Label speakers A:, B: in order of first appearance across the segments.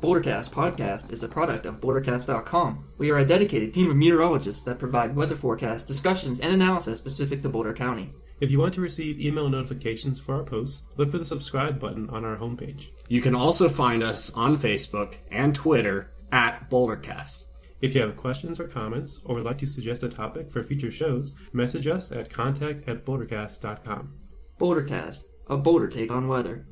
A: Bouldercast podcast is a product of Bouldercast.com. We are a dedicated team of meteorologists that provide weather forecasts, discussions, and analysis specific to Boulder County.
B: If you want to receive email notifications for our posts, look for the subscribe button on our homepage.
C: You can also find us on Facebook and Twitter at BoulderCast.
B: If you have questions or comments, or would like to suggest a topic for future shows, message us at contact at bouldercast.com.
A: Bouldercast, a Boulder take on weather.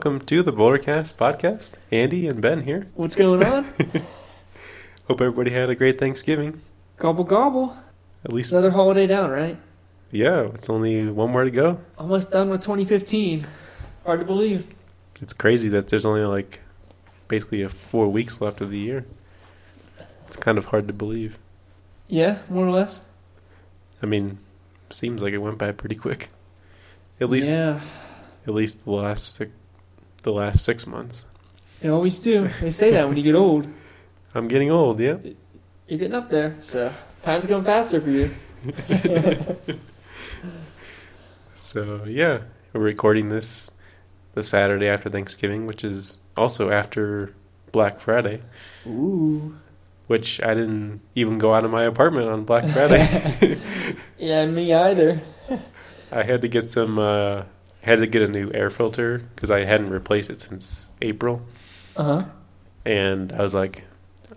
D: Welcome to the Bouldercast podcast. Andy and Ben here.
A: What's going on?
D: Hope everybody had a great Thanksgiving.
A: gobble gobble.
D: At least,
A: Another holiday down, right?
D: yeah, it's only one more to go.
A: Almost done with 2015. Hard to believe.
D: It's crazy that there's only like basically a four weeks left of the year. It's kind of hard to believe.
A: Yeah, more or less.
D: I mean, seems like it went by pretty quick. At least,
A: yeah,
D: at least the last six, the last six months.
A: they always do. They say that when you get old.
D: I'm getting old. Yeah.
A: You're getting up there, so time's going faster for you.
D: So yeah, we're recording this the Saturday after Thanksgiving, which is also after Black Friday.
A: Ooh.
D: which I didn't even go out of my apartment on Black Friday.
A: Yeah, me either.
D: I had to get some, uh, had to get a new air filter because I hadn't replaced it since April.
A: Uh huh.
D: And I was like,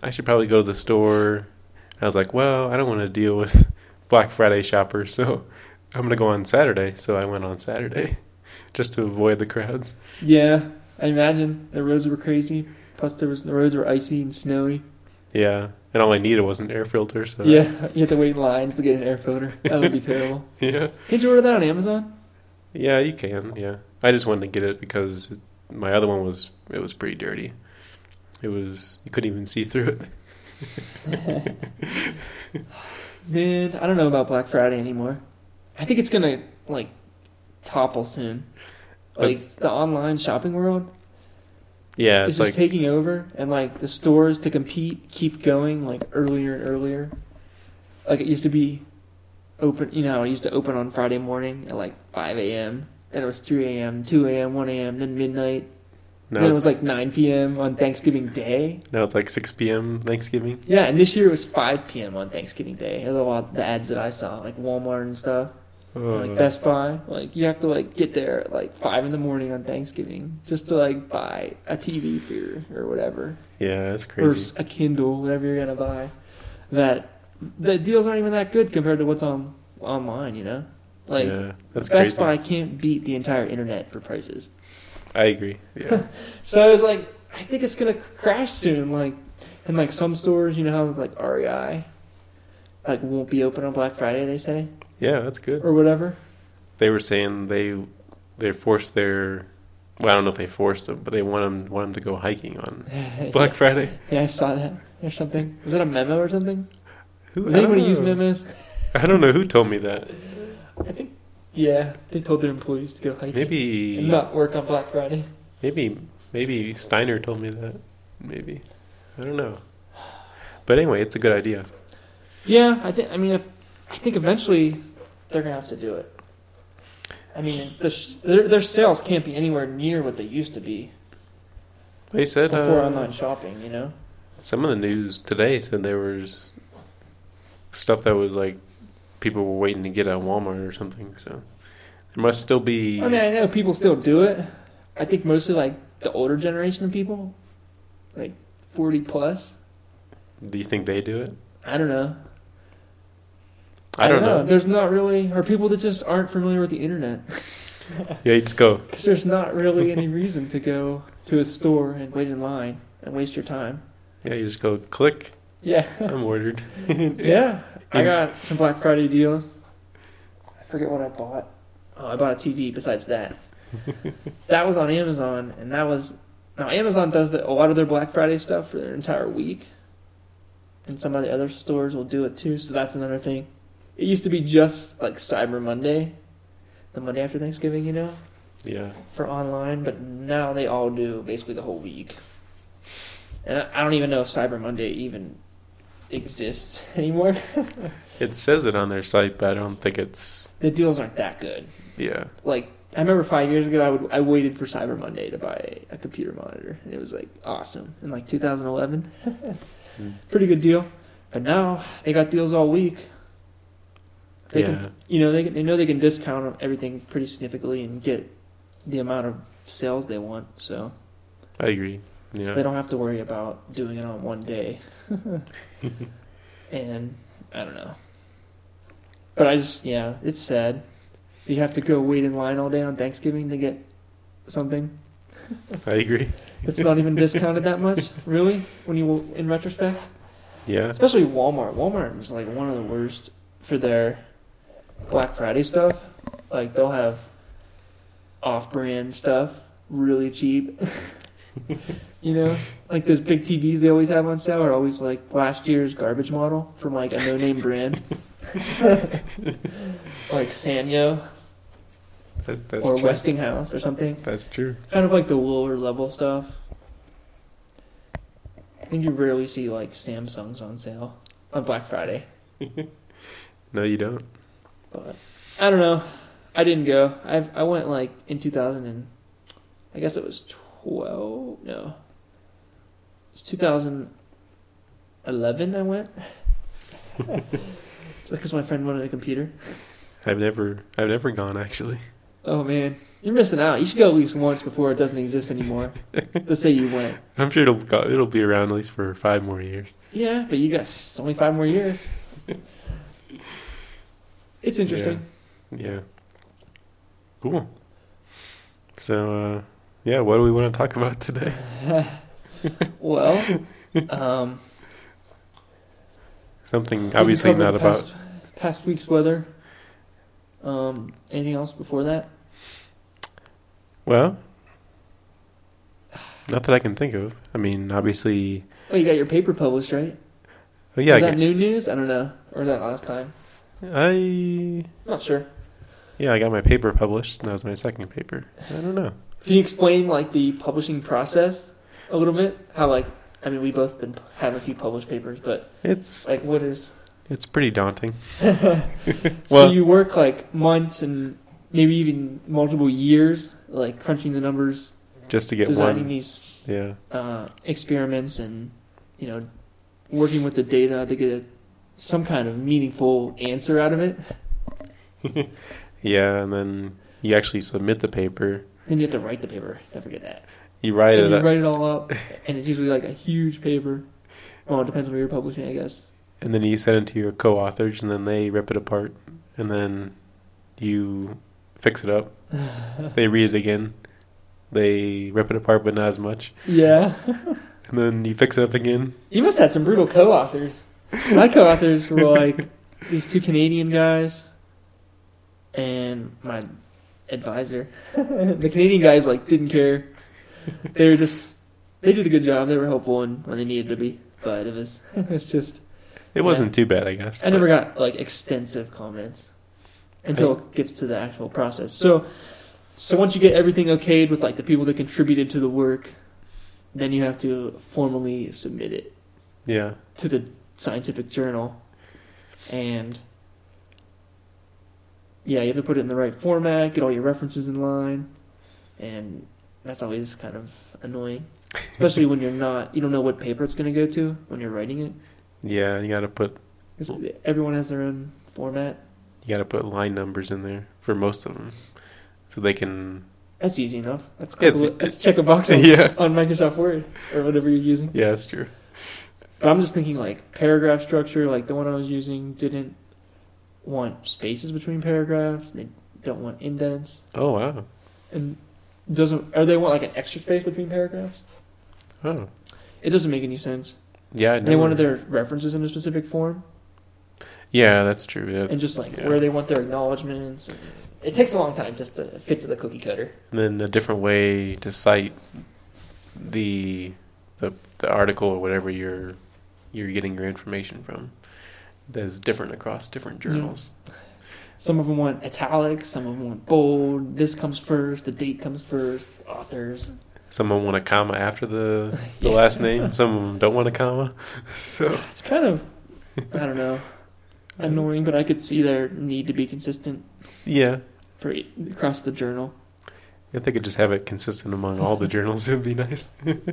D: I should probably go to the store. I was like, well, I don't want to deal with Black Friday shoppers, so I'm going to go on Saturday. So I went on Saturday just to avoid the crowds.
A: Yeah, I imagine the roads were crazy. Plus, there was the roads were icy and snowy.
D: Yeah. And all I needed was an air filter. So
A: Yeah, you have to wait in lines to get an air filter. That would be terrible.
D: Yeah.
A: Can't you order that on Amazon?
D: Yeah, you can. Yeah, I just wanted to get it because my other one was it was pretty dirty. It was you couldn't even see through it.
A: Man, I don't know about Black Friday anymore. I think it's gonna like topple soon. Like
D: That's-
A: the online shopping world
D: Yeah,
A: is
D: it's
A: just
D: like
A: taking over, and like the stores to compete keep going like earlier and earlier. Like it used to be open, you know, it used to open on Friday morning at like 5 a.m. Then it was 3 a.m., 2 a.m., 1 a.m., then midnight.
D: now
A: then it was like 9 p.m. on Thanksgiving Day.
D: now it's like six p.m. Thanksgiving.
A: Yeah, and this year it was 5 p.m. on Thanksgiving Day. A lot of the ads that I saw, like Walmart and stuff,
D: Oh,
A: like Best Buy. Like you have to like get there at like 5 in the morning on Thanksgiving just to like buy a TV for your, or whatever,
D: yeah, that's crazy.
A: or a Kindle, whatever you're gonna buy. That the deals aren't even that good compared to what's on online. You know, like
D: yeah, that's
A: Best
D: crazy.
A: Buy can't beat the entire internet for prices.
D: I agree. Yeah,
A: So I was like, I think it's gonna crash soon. Like, and like some stores, you know how like REI, like won't be open on Black Friday. They say
D: yeah, that's good.
A: or whatever.
D: They were saying they they forced their well, I don't know if they forced them, but they want them want them to go hiking on Black Friday.
A: Yeah, I saw that or something. Was that a memo or something?
D: Who,
A: Does
D: I don't
A: anybody use
D: know.
A: memos?
D: I don't know who told me that.
A: I think. Yeah, they told their employees to go hiking
D: Maybe
A: and not work on Black Friday.
D: Maybe maybe Steiner told me that. Maybe I don't know. But anyway, it's a good idea.
A: Yeah, I think. I mean, if I think eventually they're gonna have to do it. I mean, the sh- their their sales can't be anywhere near what they used to be
D: They said
A: before
D: uh,
A: online shopping. You know.
D: some of the news today said there was stuff that was like people were waiting to get at Walmart or something. So there must still be.
A: I mean, I know people still do it. I think mostly like the older generation of people, like forty plus.
D: do you think they do it?
A: I don't know.
D: I don't know.
A: There's not really, or people that just aren't familiar with the internet.
D: Yeah, you just go.
A: Because there's not really any reason to go to a store and wait in line and waste your time.
D: Yeah, you just go click.
A: Yeah.
D: I'm ordered.
A: yeah. I got some Black Friday deals. I forget what I bought. Oh, I bought a TV besides that. that was on Amazon, and that was. Now, Amazon does the, a lot of their Black Friday stuff for their entire week. And some of the other stores will do it too, so that's another thing. It used to be just like Cyber Monday, the Monday after Thanksgiving, you know,
D: Yeah,
A: for online, but now they all do basically the whole week. And I- I don't even know if Cyber Monday even exists anymore.
D: It says it on their site, but I don't think it's.
A: the deals aren't that good.
D: Yeah.
A: Like I remember five years ago, I would I waited for Cyber Monday to buy a computer monitor, and it was like awesome in like 2011. Hmm. Pretty good deal. But now they got deals all week. They
D: yeah.
A: can, you know, they can, they know they can discount everything pretty significantly and get the amount of sales they want. So,
D: I agree.
A: so
D: Yeah.
A: they don't have to worry about doing it on one day. and I don't know. But I just yeah, it's sad. You have to go wait in line all day on Thanksgiving to get something.
D: I agree.
A: It's not even discounted that much, really. When you in retrospect,
D: Yeah.
A: especially Walmart. Walmart is like one of the worst for their Black Friday stuff. Like they'll have off-brand stuff really cheap. you know, like those big TVs they always have on sale are always like last year's garbage model from like a no-name brand, like Sanyo
D: That's, that's
A: or
D: true.
A: Westinghouse or something.
D: That's true.
A: Kind of like the lower level stuff. I think you rarely see like Samsungs on sale on Black Friday,
D: No, you don't.
A: but I don't know. I didn't go. I I went like in 2000 and I guess it was 12. No, it's 2011. I went because my friend wanted a computer.
D: I've never. I've never gone actually.
A: Oh man, you're missing out. You should go at least once before it doesn't exist anymore. Let's say you went.
D: I'm sure it'll go, it'll be around at least for five more years.
A: Yeah, but you got it's only five more years. It's interesting.
D: Yeah. Cool. So, uh, yeah, what do we want to talk about today?
A: Well, um,
D: Something obviously not
A: the
D: about.
A: past, past week's weather. Um, anything else before that?
D: Well, not that I can think of. I mean, obviously,
A: Oh, you got your paper published, right?
D: oh, yeah.
A: Is that new news? I don't know. Or was that last time?
D: I
A: Not sure.
D: yeah, I got my paper published. And that was my second paper. I don't know.
A: Can you explain like the publishing process a little bit? How like I mean, we both been have a few published papers, but
D: It's
A: like what is?
D: it's pretty daunting.
A: so
D: Well-
A: you work like months and maybe even multiple years, like crunching the numbers,
D: Just to get
A: designing
D: one.
A: these
D: Yeah.
A: uh, experiments, and you know, working with the data to get a, some kind of meaningful answer out of it.
D: Yeah, and then you actually submit the paper.
A: Then you have to write the paper. Don't forget that.
D: You write
A: and
D: it
A: you
D: up,
A: write it all up, and it's usually like a huge paper. Well, it depends on where you're publishing, I guess.
D: and then you send it to your co-authors, and then they rip it apart, and then you fix it up. they read it again. They rip it apart, but not as much.
A: Yeah,
D: And then you fix it up again.
A: you must have some brutal co-authors. My co-authors were like these two Canadian guys, and my advisor. the Canadian guys like didn't care. They were just they did a good job. They were helpful when, when they needed to be, but it was it's just
D: It wasn't too bad, I guess.
A: I never got like extensive comments until it gets to the actual process. So, so once you get everything okayed with like the people that contributed to the work, then you have to formally submit it
D: Yeah.
A: to the scientific journal, and yeah, you have to put it in the right format, get all your references in line, and that's always kind of annoying, especially when you're not you don't know what paper it's going to go to when you're writing it.
D: Yeah, you gotta put.
A: everyone has their own format.
D: you gotta put line numbers in there for most of them, so they can.
A: That's easy enough. That's
D: It's-.
A: Let's check a box on,
D: Yeah.
A: on Microsoft Word or whatever you're using.
D: Yeah, that's true.
A: But I'm just thinking like paragraph structure. Like the one I was using didn't want spaces between paragraphs. They don't want indents,
D: Oh wow.
A: and doesn't or they want like an extra space between paragraphs.
D: Oh
A: It doesn't make any sense.
D: yeah.
A: They wanted their references in a specific form,
D: Yeah, that's true. Yeah.
A: and just like
D: Yeah.
A: where they want their acknowledgments. It takes a long time just to fit to the cookie cutter.
D: and then a different way to cite the the the article or whatever you're you're getting your information from. That's different across different journals.
A: Some of them want italics, some of them want bold. This comes first, the date comes first, authors.
D: Some of them want a comma after the the last name. Some of them don't want a comma. So
A: It's kind of, I don't know, annoying, but I could see their need to be consistent
D: yeah,
A: for across the journal.
D: if they could just have it consistent among all the journals, it would be nice.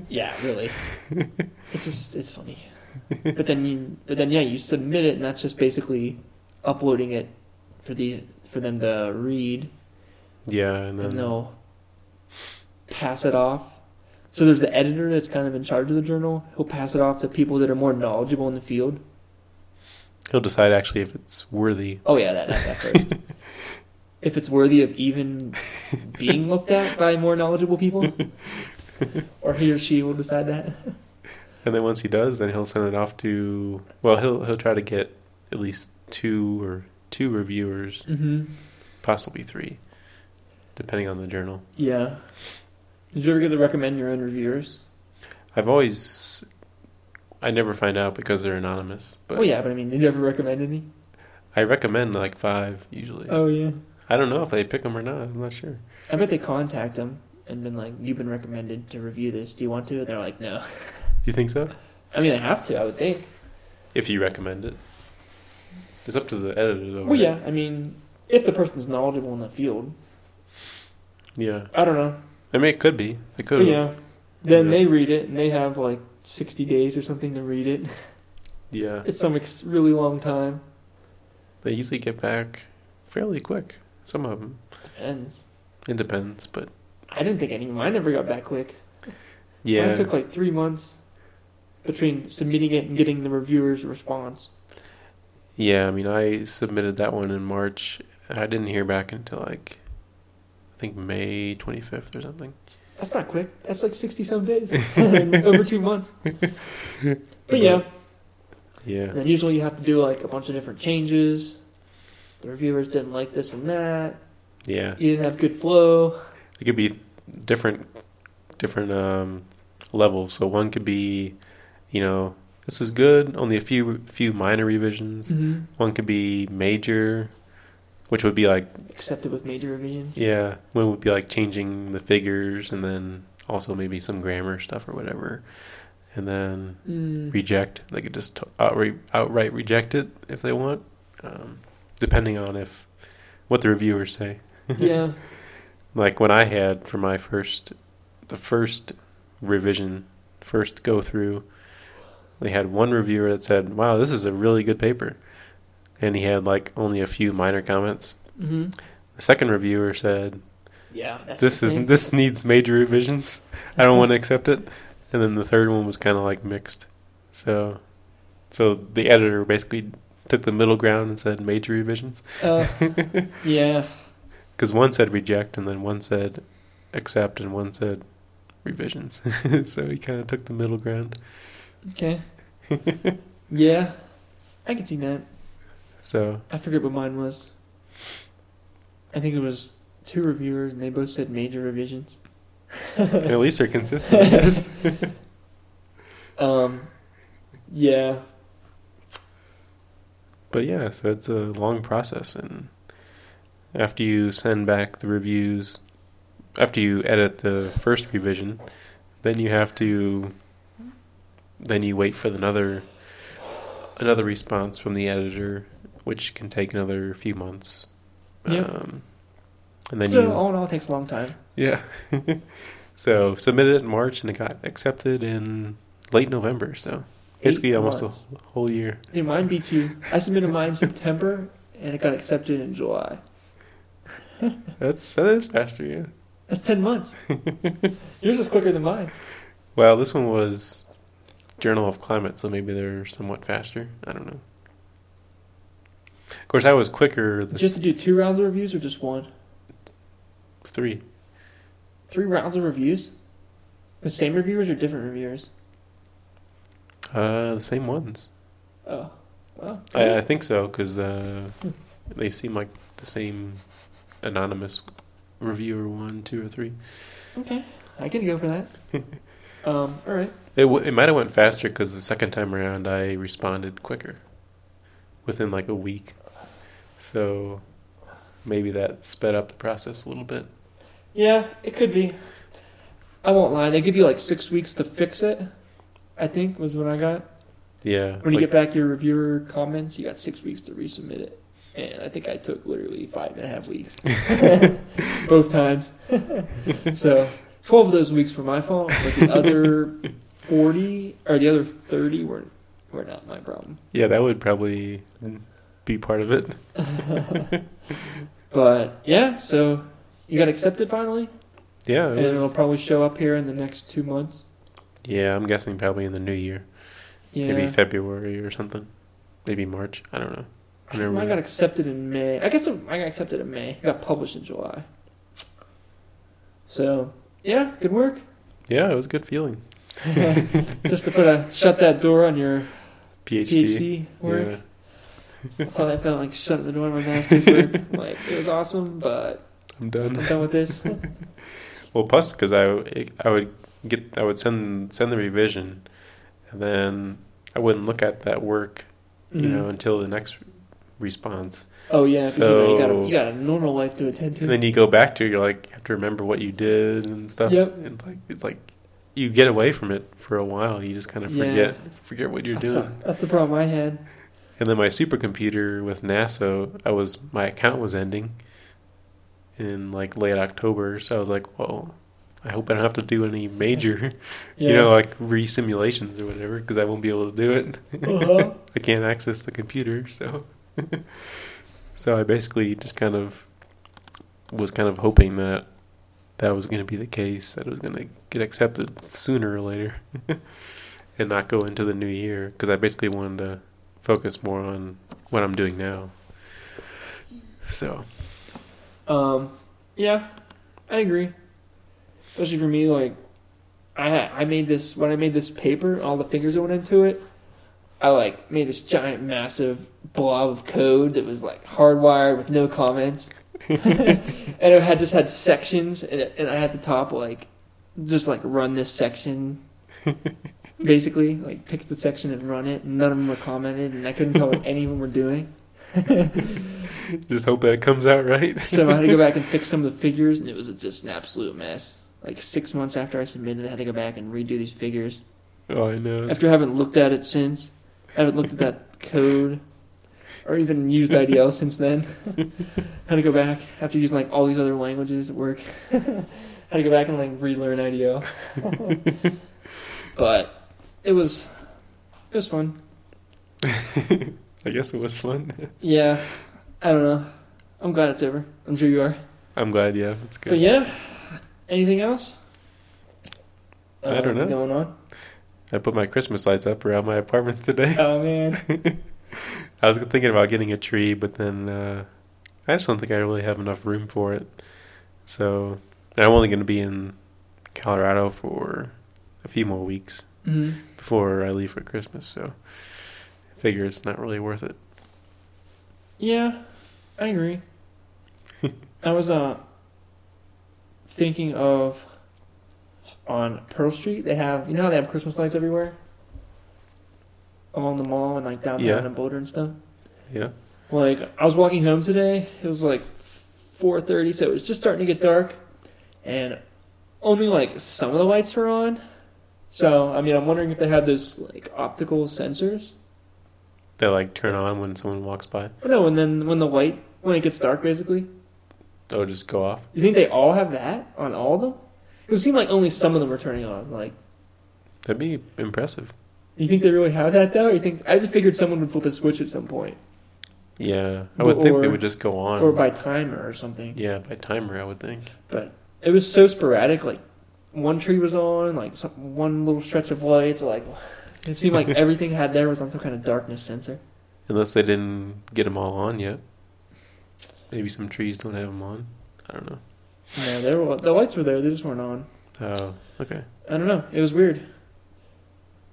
A: Yeah, really. it's just it's funny. But then you, but then yeah, you submit it, and that's just basically uploading it for the for them to read,
D: Yeah, and
A: and
D: then
A: they'll pass it off. So there's the editor that's kind of in charge of the journal. He'll pass it off to people that are more knowledgeable in the field.
D: he'll decide actually if it's worthy.
A: Oh yeah, that that, that first. if it's worthy of even being looked at by more knowledgeable people, or he or she will decide that.
D: And then once he does, then he'll send it off to. Well, he'll he'll try to get at least two or two reviewers,
A: Mm-hmm.
D: possibly three, depending on the journal.
A: Yeah. Did you ever get to recommend your own reviewers?
D: I've always, I never find out because they're anonymous, but
A: oh yeah, but I mean, did you ever recommend any?
D: I recommend like five usually.
A: Oh yeah.
D: I don't know if they pick them or not. I'm not sure.
A: I bet they contact them and been like, "You've been recommended to review this. Do you want to?" And they're like, "No."
D: You think so?
A: I mean, they have to. I would think.
D: If you recommend it, it's up to the editor though.
A: Well,
D: right?
A: yeah. I mean, if the person's knowledgeable in the field,
D: Yeah.
A: I don't know.
D: I mean, it could be. It could.
A: But yeah. Then
D: Yeah.
A: they read it and they have like sixty days or something to read it.
D: Yeah.
A: It's some ex- really long time.
D: They usually get back fairly quick. Some of them.
A: Depends.
D: It depends, but
A: I didn't think any of mine ever got back quick.
D: yeah.
A: Mine took like three months between submitting it and getting the reviewer's response.
D: Yeah, I mean, I submitted that one in March. I didn't hear back until like, I think May 25th or something.
A: That's not quick. That's like sixty some days, over two months. But yeah,
D: Yeah.
A: and then usually you have to do like a bunch of different changes. The reviewers didn't like this and that.
D: Yeah.
A: You didn't have good flow.
D: It could be different, different um, levels. So one could be, you know, this is good. Only a few, few minor revisions.
A: Mm-hmm.
D: One could be major, which would be like,
A: Accepted with major revisions.
D: yeah, one would be like changing the figures and then also maybe some grammar stuff or whatever. And then
A: Mm.
D: reject. They could just outright, outright reject it if they want, um, depending on if what the reviewers say.
A: yeah.
D: Like when I had for my first, the first revision, first go through, they had one reviewer that said, "Wow, this is a really good paper," and he had like only a few minor comments.
A: Mm-hmm.
D: The second reviewer said,
A: Yeah.
D: "This is this needs major revisions. I don't want to accept it." And then the third one was kind of like mixed. So, so the editor basically took the middle ground and said major revisions
A: Uh, yeah.
D: because one said reject and then one said accept and one said revisions. so he kind of took the middle ground.
A: Okay. yeah. I can see that.
D: So
A: I forget what mine was. I think it was two reviewers, and they both said major revisions.
D: at least they're consistent. I guess.
A: Um, yeah.
D: But yeah, so it's a long process, and after you send back the reviews, after you edit the first revision, then you have to, then you wait for another, another response from the editor, which can take another few months.
A: Yep.
D: Um, and then
A: so
D: you,
A: all in all, it takes a long time.
D: yeah. so submitted it in March, and it got accepted in late November. So basically,
A: Eight
D: almost
A: months.
D: a whole year.
A: Dude, mine beat you. I submitted mine in September, and it got accepted in July.
D: That's that is faster, yeah.
A: That's ten months. Yours is quicker than mine.
D: Well, this one was Journal of Climate, so maybe they're somewhat faster. I don't know. Of course, I was quicker.
A: Did you have to do two rounds of reviews or just one?
D: three.
A: Three rounds of reviews? The same reviewers or different reviewers?
D: Uh, the same ones.
A: Oh, well.
D: I, I think so because uh, they seem like the same anonymous reviewer one, two, or three.
A: Okay, I can go for that. um, all right.
D: It w- it might have went faster because the second time around I responded quicker, within like a week. So maybe that sped up the process a little bit.
A: Yeah, it could be. I won't lie. They give you like six weeks to fix it. I think was what I got.
D: Yeah.
A: When you
D: like-
A: get back your reviewer comments, you got six weeks to resubmit it. And I think I took literally five and a half weeks. Both times. so 12 of those weeks were my fault, but the other 40 or the other 30 were, were not my problem.
D: yeah, that would probably be part of it.
A: But yeah, so you got accepted finally?
D: Yeah.
A: And
D: it
A: it'll probably show up here in the next two months.
D: yeah, I'm guessing probably in the new year.
A: Yeah.
D: Maybe February or something. Maybe March. I don't know.
A: I
D: Whenever-
A: got accepted in May. I guess I got accepted in May. It got published in July. So, yeah, good work.
D: yeah, it was a good feeling.
A: Just to put a shut that door on your
D: PhD.
A: PhD work.
D: Yeah.
A: That's how I felt like shutting the door on my master's work. Like it was awesome, but
D: I'm done.
A: I'm
D: done.
A: done with this.
D: Well, plus because I, I would get I would send send the revision, and then I wouldn't look at that work, you mm-hmm. know, until the next response.
A: Oh yeah, 'cause, you, got a,
D: So-
A: you got a normal life to attend to.
D: And then you go back to it, you're like you have to remember what you did and stuff.
A: Yep.
D: And like it's like you get away from it for a while. You just kind of
A: Yeah.
D: forget forget what you're
A: that's,
D: doing.
A: the, that's the problem I had.
D: And then my supercomputer with NASA, I was my account was ending in like late October, so I was like, well, I hope I don't have to do any major,
A: Yeah.
D: you know, like re-simulations or whatever, because I won't be able to do it.
A: Uh-huh.
D: I can't access the computer, so so I basically just kind of was kind of hoping that that was going to be the case, that it was going to get accepted sooner or later, and not go into the new year, because I basically wanted to focus more on what I'm doing now. So
A: Um, yeah, I agree. Especially for me, like I I made this when I made this paper, all the figures that went into it. I like made this giant, massive blob of code that was like hardwired with no comments, and it had just had sections, and, it, and I had the top like just like run this section. Basically, like pick the section and run it. And none of them were commented, and I couldn't tell what any of them were doing.
D: just hope that comes out right.
A: So I had to go back and fix some of the figures, and it was just an absolute mess. Like six months after I submitted, I had to go back and redo these figures.
D: oh, I know.
A: After I haven't looked at it since, I haven't looked at that code or even used IDL since then. had to go back after using like all these other languages at work. had to go back and like relearn IDL. but it was it was fun.
D: I guess it was fun.
A: Yeah, I don't know. I'm glad it's over. I'm sure you are.
D: I'm glad. Yeah, it's good.
A: But yeah, anything else?
D: I don't
A: Uh,
D: know.
A: Going on?
D: I put my Christmas lights up around my apartment today.
A: Oh man.
D: I was thinking about getting a tree, but then uh, I just don't think I really have enough room for it. So I'm only going to be in Colorado for a few more weeks
A: hmm
D: before I leave for Christmas. So I figure it's not really worth it.
A: Yeah, I agree. I was uh thinking of on Pearl Street. They have you know how they have Christmas lights everywhere along the mall and like downtown
D: Yeah.
A: and Boulder and stuff.
D: Yeah.
A: Like I was walking home today. It was like four thirty, so it was just starting to get dark, and only like some of the lights were on. So I mean, I'm wondering if they have those like optical sensors.
D: They like turn on when someone walks by.
A: Oh, no, and then when the light when it gets dark, basically.
D: They'll just go off.
A: You think they all have that on all of them? It seemed like only some of them were turning on. Like,
D: That'd be impressive.
A: You think they really have that though? Or you think I just figured someone would flip a switch at some point,
D: Yeah, I would think they
A: Or-
D: would just go on.
A: or by timer or something.
D: yeah, by timer, I would think.
A: But it was so sporadic. Like, one tree was on, like some, one little stretch of lights. Like, it seemed like everything had there was on some kind of darkness sensor.
D: Unless they didn't get them all on yet. Maybe some trees don't have them on. I don't know.
A: Yeah, they were, the lights were there. They just weren't on.
D: Oh, okay.
A: I don't know. It was weird,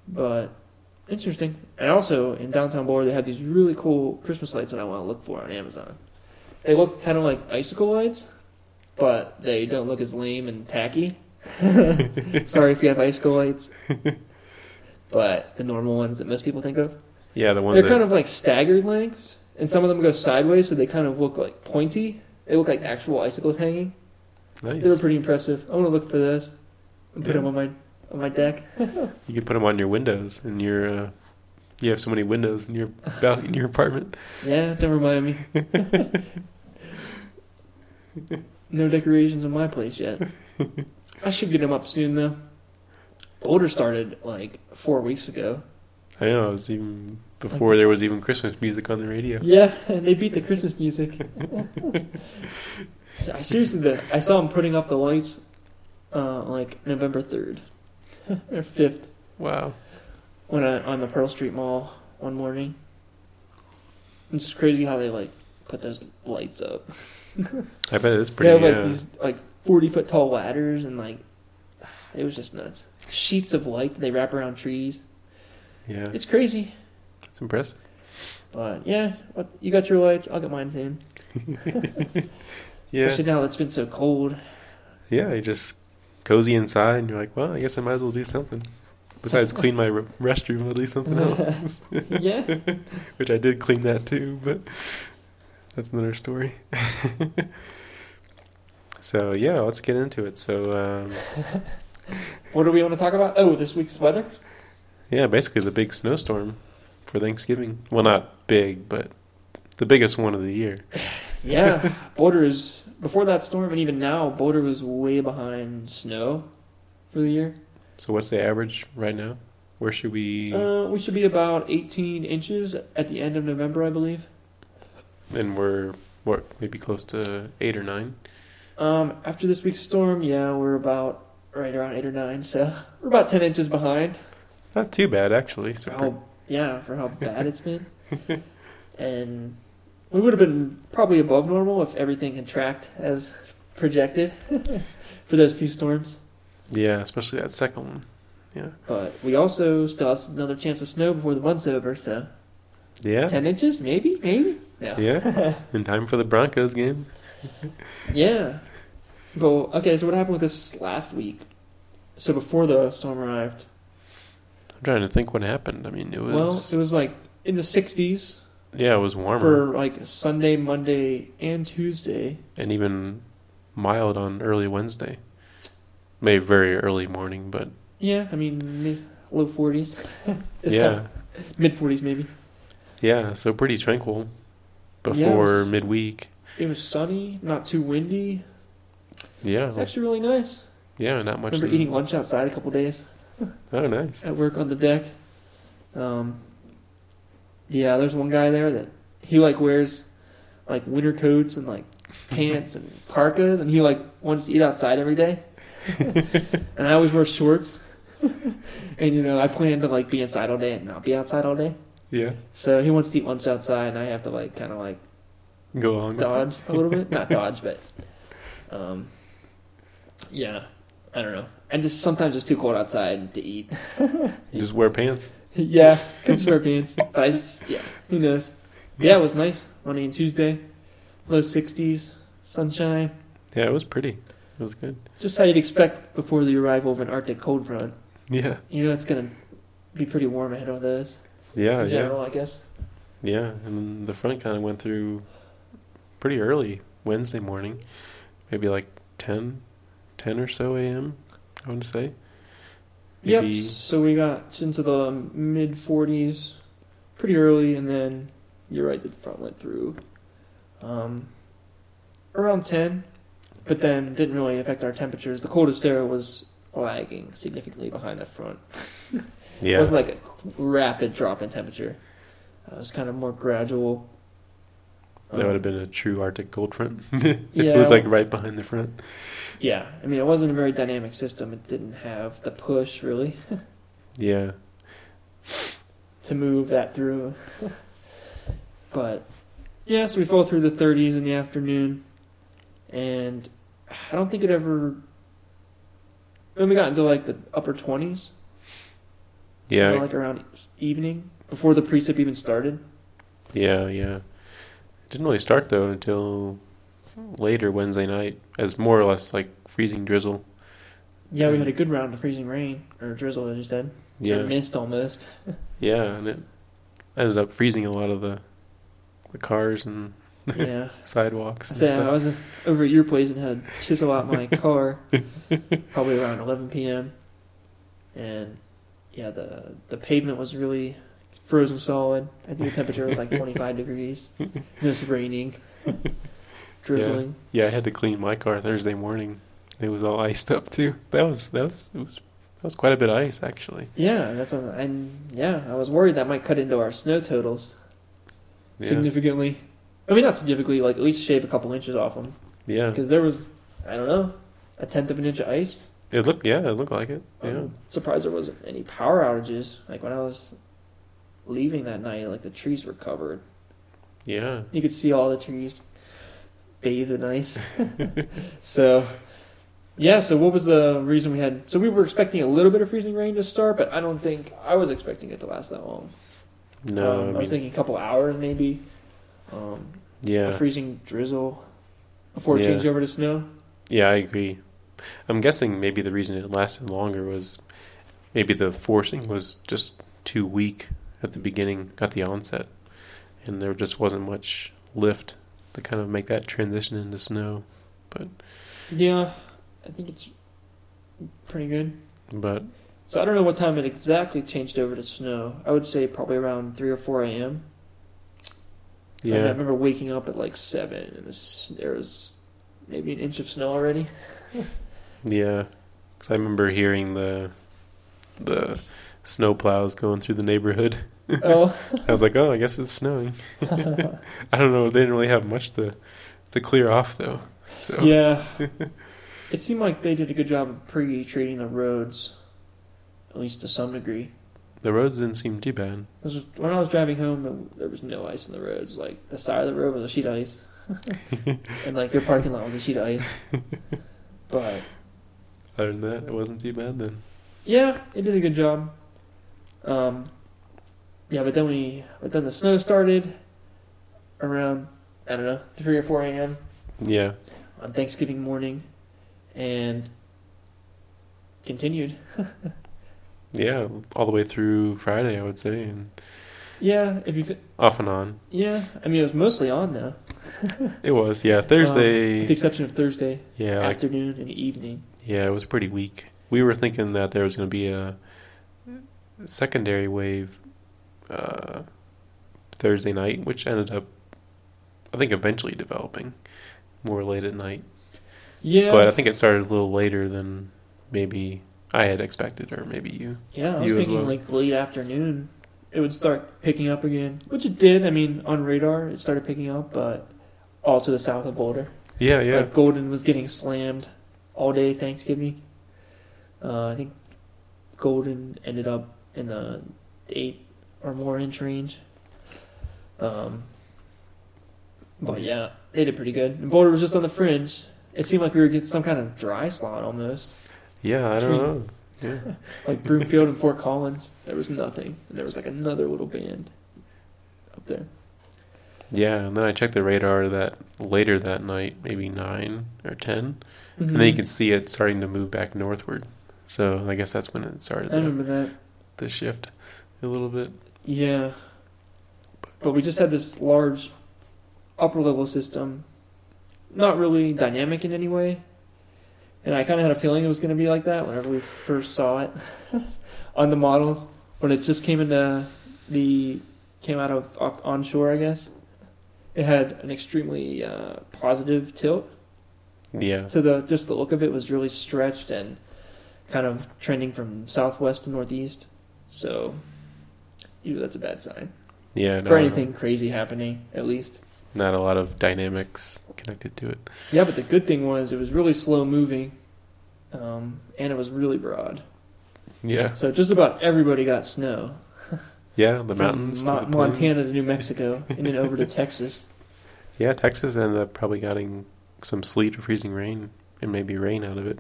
A: but interesting. And also in downtown Boulder, they have these really cool Christmas lights that I want to look for on Amazon. They look kind of like icicle lights, but they don't look as lame and tacky. Sorry if you have icicle lights, but the normal ones that most people think of,
D: Yeah, the ones
A: they're
D: that
A: kind of like staggered lengths, and some of them go sideways, so they kind of look like pointy. They look like actual icicles hanging.
D: nice.
A: They were pretty impressive. I want to look for those. and put
D: Yeah.
A: them on my on my deck.
D: You can put them on your windows in your. Uh, you have so many windows in your bal- in your apartment.
A: Yeah, don't remind me. no decorations in my place yet. I should get them up soon though. Boulder started like four weeks ago.
D: I know it was even before there was even Christmas music on the radio.
A: Yeah, they beat the Christmas music. I seriously, the, I saw them putting up the lights, uh, like November third or fifth,
D: Wow.
A: when I on the Pearl Street Mall one morning. It's just crazy how they like put those lights up.
D: I bet it's pretty.
A: They have like
D: uh,
A: these like forty foot tall ladders and like it was just nuts. Sheets of light that they wrap around trees.
D: yeah,
A: It's crazy,
D: it's impressive.
A: but yeah, what, you got your lights. I'll get mine soon.
D: Yeah,
A: Especially now that it's been so cold.
D: yeah. You just cozy inside, and you're like, well, I guess I might as well do something. Besides clean my r- restroom, I'll do something else.
A: yeah.
D: Which I did clean that too, but that's another story. so yeah, let's get into it. So um,
A: What do we want to talk about? Oh, this week's weather.
D: yeah, basically the big snowstorm for Thanksgiving. Well, not big, but the biggest one of the year.
A: Yeah, Boulder is before that storm, and even now, Boulder was way behind snow for the year.
D: So what's the average right now? Where should we?
A: Uh, we should be about 18 inches at the end of November, I believe.
D: and we're what maybe close to eight or nine.
A: Um, after this week's storm, yeah, we're about right around eight or nine, so we're about 10 inches behind.
D: Not too bad actually. So
A: For how, yeah, for how bad it's been. and we would have been probably above normal if everything had tracked as projected for those few storms.
D: yeah, especially that second one. Yeah,
A: But we also still have another chance of snow before the month's over, so
D: yeah,
A: 10 inches, maybe, maybe. No.
D: yeah. In time for the Broncos game.
A: Yeah. But okay, so what happened with this last week? So before the storm arrived,
D: I'm trying to think what happened. I mean, it was
A: well, it was like in the 60s
D: yeah, it was warmer
A: for like Sunday, Monday, and Tuesday.
D: and even mild on early Wednesday. Maybe very early morning, but
A: Yeah, I mean mid, low 40s.
D: yeah,
A: mid 40s maybe.
D: yeah. So pretty tranquil
A: Yeah, it
D: before
A: was-
D: midweek.
A: It was sunny, not too windy.
D: Yeah,
A: It's actually really nice.
D: yeah. Not much.
A: remember
D: to-
A: eating lunch outside a couple days
D: Oh, nice.
A: at work on the deck. Um, yeah, there's one guy there that he like wears like winter coats and like pants and parkas, and he like wants to eat outside every day. and I always wear shorts. and you know, I plan to like be inside all day and not be outside all day.
D: Yeah,
A: So he wants to eat lunch outside, and I have to like kind of like
D: go along.
A: dodge a little bit. Not dodge, but um, yeah. I don't know. And just sometimes it's too cold outside to eat.
D: you Just wear pants.
A: yeah, could just wear pants. But I just, yeah, who knows? Yeah, it was nice. Monday and Tuesday, low sixties, sunshine.
D: Yeah, it was pretty. It was good.
A: Just how you'd expect before the arrival of an Arctic cold front.
D: Yeah,
A: You know, it's gonna be pretty warm ahead of those.
D: yeah,
A: in
D: yeah.
A: general, I guess.
D: Yeah, and the front kind of went through pretty early Wednesday morning, maybe like 10, 10 or so a.m. I want to say. Maybe,
A: Yep. So we got into the mid 40s pretty early, and then you're right, the front went through um, around 10, but then didn't really affect our temperatures. The coldest there was lagging significantly behind the front. It wasn't like a rapid drop in temperature. Uh, it was kind of more gradual.
D: that
A: Um,
D: would have been a true Arctic cold front if
A: Yeah.
D: it was like right behind the front.
A: Yeah, I mean, it wasn't a very dynamic system. It didn't have the push really
D: Yeah,
A: to move that through. but yeah, so we fell through the 30s in the afternoon, and I don't think it ever. When we got into like the upper 20s, you
D: yeah,
A: know, like around evening before the precip even started.
D: yeah, yeah. It didn't really start though until later Wednesday night, as more or less like freezing drizzle.
A: Yeah, we had a good round of freezing rain or drizzle, as you said.
D: Yeah,
A: mist almost.
D: yeah, and it ended up freezing a lot of the the cars and
A: Yeah.
D: sidewalks. And
A: said I was over at your place and had to chisel out my car probably around 11 p.m. And yeah, the the pavement was really frozen solid. I think the temperature was like 25 degrees. Just raining, drizzling.
D: Yeah, I had to clean my car Thursday morning. It was all iced up too. That was that was it was that was quite a bit of ice actually.
A: Yeah, that's what, and yeah, I was worried that might cut into our snow totals
D: Yeah.
A: significantly. I mean, not significantly, like at least shave a couple inches off them
D: Yeah.
A: because there was, I don't know, a tenth of an inch of ice.
D: It looked yeah, it looked like it. Yeah.
A: I'm surprised there wasn't any power outages. Like when I was leaving that night, like the trees were covered.
D: Yeah.
A: You could see all the trees bathed in ice. so, yeah. So what was the reason we had? So we were expecting a little bit of freezing rain to start, but I don't think I was expecting it to last that long.
D: No,
A: Um, I,
D: I
A: was thinking a couple hours maybe. Um, a
D: yeah.
A: freezing drizzle before it
D: Yeah.
A: changed over to snow.
D: Yeah, I agree. I'm guessing maybe the reason it lasted longer was maybe the forcing was just too weak at the beginning, at the onset, and there just wasn't much lift to kind of make that transition into snow.
A: But yeah, I think it's pretty good.
D: But
A: So I don't know what time it exactly changed over to snow. I would say probably around three or four a.m. I, mean, I remember waking up at like seven, and this, there was maybe an inch of snow already.
D: yeah, because I remember hearing the the snow plows going through the neighborhood.
A: Oh,
D: I was like, oh, I guess it's snowing. I don't know. They didn't really have much to to clear off though. So
A: yeah. It seemed like they did a good job of pre-treating the roads, at least to some degree.
D: the roads didn't seem too bad.
A: Was, when I was driving home, there was no ice in the roads. Like the side of the road was a sheet of ice, and like your parking lot was a sheet of ice. But
D: Other than that, it wasn't too bad then.
A: yeah, it did a good job. Um, yeah, but then we, but then the snow started around I don't know three or four a.m.
D: Yeah,
A: on Thanksgiving morning, and continued.
D: yeah, all the way through Friday, I would say, and
A: Yeah, if you,
D: off and on.
A: yeah, I mean it was mostly on though,
D: It was, yeah. Thursday, um,
A: with the exception of Thursday
D: yeah, like,
A: afternoon and evening.
D: yeah, it was pretty weak. We were thinking that there was going to be a secondary wave uh, Thursday night, which ended up, I think, eventually developing more late at night.
A: Yeah,
D: But I think it started a little later than maybe I had expected, or maybe you.
A: yeah, I was thinking
D: well.
A: like late afternoon, it would start picking up again, which it did. I mean, on radar, it started picking up, but all to the south of Boulder.
D: Yeah, yeah,
A: Like Golden was getting slammed all day Thanksgiving. Uh, I think Golden ended up in the eight or more inch range. Um, but yeah, they did pretty good. And Boulder was just on the fringe. It seemed like we were getting some kind of dry slot almost.
D: yeah. I don't know. Yeah.
A: Like Broomfield and Fort Collins, there was nothing, and there was like another little band up there.
D: Yeah, and then I checked the radar that later that night, maybe nine or 10 and
A: Mm-hmm.
D: then you can see it starting to move back northward. So I guess that's when it started
A: I remember that.
D: the shift a little bit.
A: Yeah. But we just had this large upper level system, not really dynamic in any way. And I kind of had a feeling it was going to be like that whenever we first saw it on the models. When it just came into the, came out of off, onshore, I guess. It had an extremely uh, positive tilt.
D: Yeah,
A: So the just the look of it was really stretched and kind of trending from southwest to northeast. So, usually that's a bad sign
D: yeah.
A: for anything crazy happening, at least.
D: Not a lot of dynamics connected to it.
A: Yeah, but the good thing was it was really slow moving, um, and it was really broad.
D: Yeah,
A: So just about everybody got snow.
D: yeah. The mountains, to the.
A: Montana to New Mexico, and then over to Texas.
D: Yeah, Texas ended up probably getting some sleet or freezing rain, and maybe rain out of it.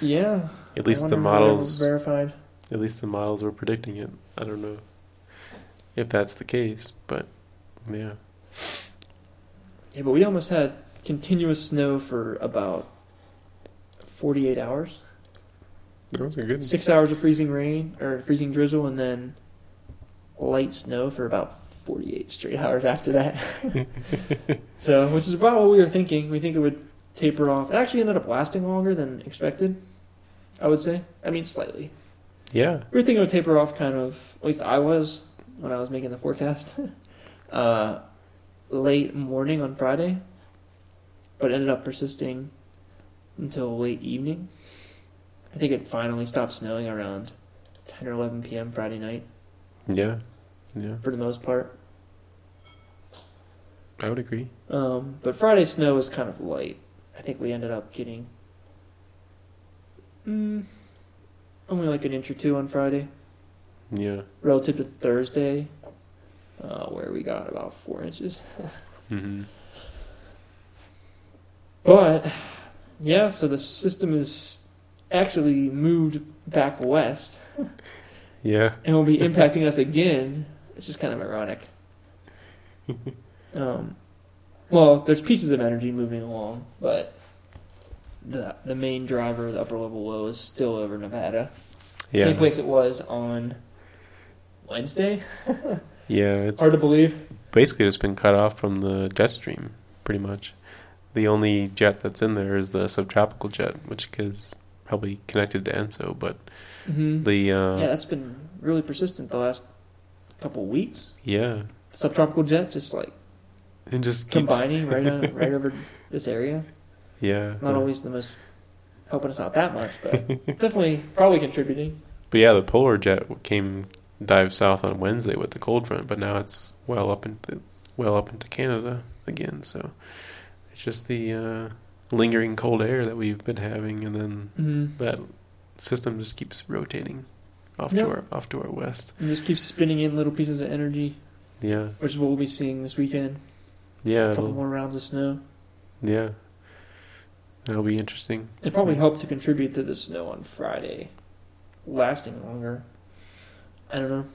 A: Yeah,
D: At least the
A: wonder if that ever
D: models,
A: verified.
D: at least the models were predicting it. I don't know if that's the case, but yeah,
A: Yeah, but we almost had continuous snow for about forty-eight hours.
D: those are good.
A: Six hours of freezing rain or freezing drizzle, and then light snow for about 48 straight hours after that. so, which is about what we were thinking. We think it would taper off. It actually ended up lasting longer than expected. I would say. I mean, slightly.
D: Yeah.
A: We were thinking it would taper off, kind of. At least I was when I was making the forecast. uh, late morning on Friday, but ended up persisting until late evening. I think it finally stopped snowing around 10 or 11 p.m. Friday night
D: Yeah. Yeah.
A: for the most part.
D: I would agree.
A: Um, but Friday snow was kind of light. I think we ended up getting mm, only like an inch or two on Friday,
D: Yeah.
A: relative to Thursday, uh, where we got about four inches.
D: hmm
A: But yeah, so the system is actually moved back west
D: Yeah.
A: and will be impacting us again. It's just kind of ironic. Um, well, there's pieces of energy moving along, but the the main driver, the upper level low, is still over Nevada.
D: Yeah.
A: Same place it was on Wednesday.
D: Yeah. It's
A: Hard to believe.
D: basically it's been cut off from the jet stream, pretty much. The only jet that's in there is the subtropical jet, which is probably connected to ENSO, but
A: hmm
D: the uh,
A: yeah, that's been really persistent the last couple weeks.
D: yeah,
A: Subtropical jet just like
D: and just keeps,
A: combining right on, right over this area.
D: Yeah,
A: Not
D: yeah.
A: always the most helping us out that much, but definitely probably contributing.
D: But yeah, the polar jet came dive south on Wednesday with the cold front, but now it's well up into well up into Canada again. So it's just the uh, lingering cold air that we've been having, and then
A: Mm-hmm.
D: that system just keeps rotating off
A: Yep.
D: to our off to our west.
A: And just keeps spinning in little pieces of energy,
D: Yeah,
A: which is what we'll be seeing this weekend.
D: yeah,
A: A couple more rounds of snow.
D: yeah. That'll be interesting.
A: It probably helped to contribute to the snow on Friday, lasting longer. I don't know.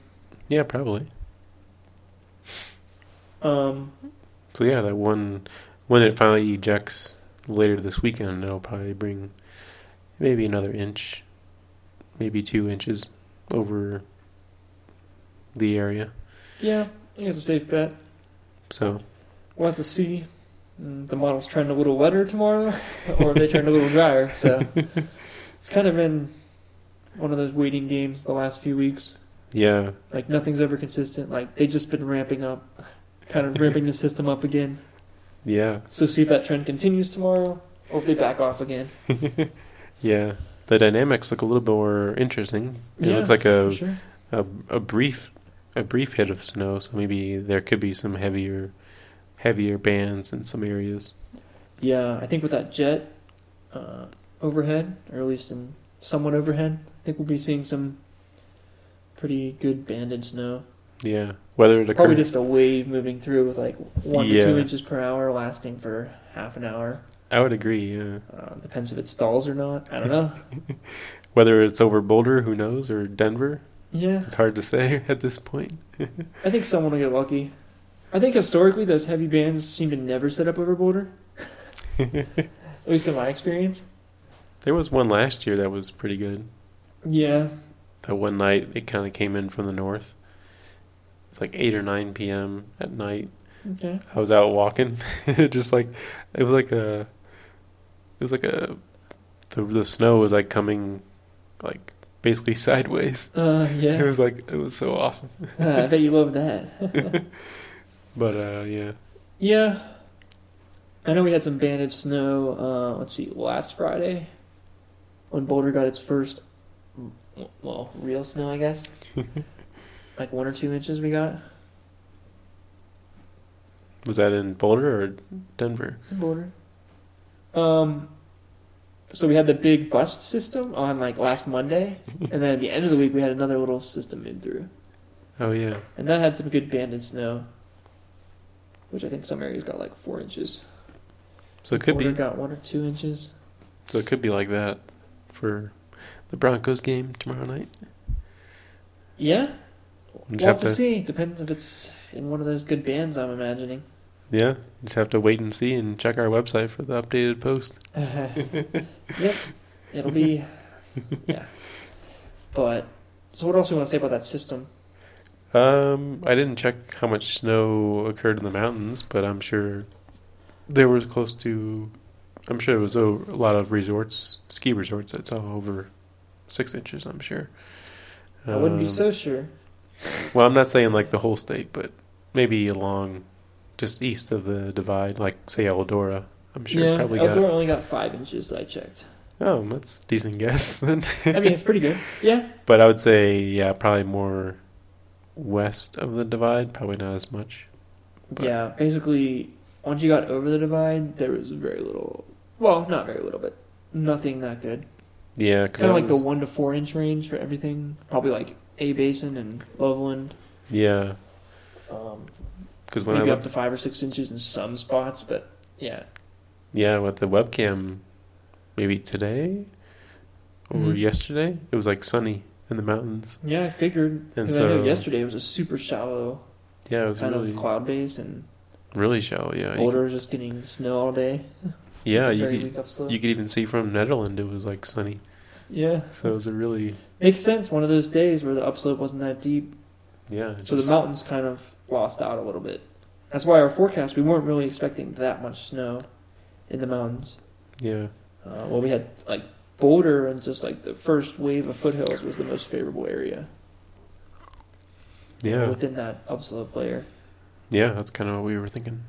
D: Yeah, probably.
A: Um,
D: So yeah, that one when it finally ejects later this weekend, it'll probably bring maybe another inch, maybe two inches over the area.
A: yeah, I think it's a safe bet.
D: So
A: We'll have to see. Mm, The model's trend a little wetter tomorrow, or they turn a little drier. So it's kind of been one of those waiting games the last few weeks.
D: Yeah,
A: Like nothing's ever consistent. Like they've just been ramping up, kind of ramping the system up again.
D: yeah,
A: So see if that trend continues tomorrow, or if they back off again.
D: yeah. The dynamics look a little more interesting. It
A: Yeah,
D: looks like a,
A: sure.
D: a a brief a brief hit of snow, so maybe there could be some heavier heavier bands in some areas.
A: Yeah, I think with that jet uh, overhead, or at least in somewhat overhead, I think we'll be seeing some pretty good banded snow.
D: Yeah, whether it
A: Probably just a wave moving through with like one to two inches per hour, lasting for half an hour.
D: I would agree. Yeah,
A: Uh, depends if it stalls or not. I don't know.
D: whether it's over Boulder, who knows, or Denver,
A: yeah,
D: it's hard to say at this point.
A: I think someone will get lucky. I think historically those heavy bands seem to never set up over Boulder. At least in my experience.
D: There was one last year that was pretty good.
A: Yeah.
D: That one night it kind of came in from the north. It's like eight or nine p.m. at night.
A: Okay.
D: I was out walking, it just like it was like a, it was like a, the the snow was like coming, like basically sideways.
A: Uh,
D: It was like it was so awesome.
A: Uh, I bet you love that.
D: But uh, yeah,
A: Yeah. I know we had some banded snow, uh, let's see, last Friday when Boulder got its first, well, real snow, I guess. like one or two inches we got
D: was that in Boulder or Denver?
A: in Boulder. Um, so we had the big bust system on like last Monday, and then at the end of the week we had another little system in through.
D: Oh yeah,
A: And that had some good banded snow, which I think some areas got like four inches.
D: so it could
A: Boulder
D: be
A: got one or two inches.
D: so it could be like that for the Broncos game tomorrow night.
A: Yeah,
D: We'll
A: have
D: have
A: to
D: to,
A: see. Depends if it's in one of those good bands. I'm imagining.
D: yeah, just have to wait and see and check our website for the updated post.
A: yep, it'll be. Yeah, but so what else do you want to say about that system?
D: Um, I didn't check how much snow occurred in the mountains, but I'm sure there was close to. I'm sure there was a, a lot of resorts, ski resorts that saw over six inches. I'm sure.
A: I wouldn't be
D: Um,
A: so sure.
D: Well, I'm not saying like the whole state, but maybe along just east of the divide, like say Eldora. I'm sure
A: yeah,
D: probably
A: Eldora
D: got.
A: only got five inches. I checked.
D: Oh, that's a decent guess then.
A: I mean, it's pretty good. Yeah,
D: but I would say yeah, probably more west of the divide. Probably not as much. But-
A: yeah. Basically, once you got over the divide, there was very little. Well, not very little, but nothing that good.
D: Yeah, 'cause
A: Kind of like the one to four inch range for everything. Probably like A Basin and Loveland.
D: Yeah,
A: Um,
D: because when I
A: maybe up to five or six inches in some spots, but yeah,
D: yeah, with the webcam, maybe today or
A: Mhm.
D: yesterday, it was like sunny in the mountains.
A: yeah. I figured
D: And
A: because I know
D: so-
A: yesterday was a super shallow
D: Yeah, it was
A: kind
D: really
A: of cloud base, and
D: really shallow. Yeah,
A: Boulder was just getting snow all day.
D: could- yeah, you could you could even see from Nederland it was like sunny.
A: yeah,
D: So it was a really
A: makes sense. One of those days where the upslope wasn't that deep,
D: yeah.
A: so
D: just-
A: the mountains kind of lost out a little bit. That's why our forecast we weren't really expecting that much snow in the mountains.
D: Yeah,
A: Uh, well, we had like Boulder and just like the first wave of foothills was the most favorable area
D: yeah,
A: within that upslope layer.
D: yeah. That's kind of what we were thinking.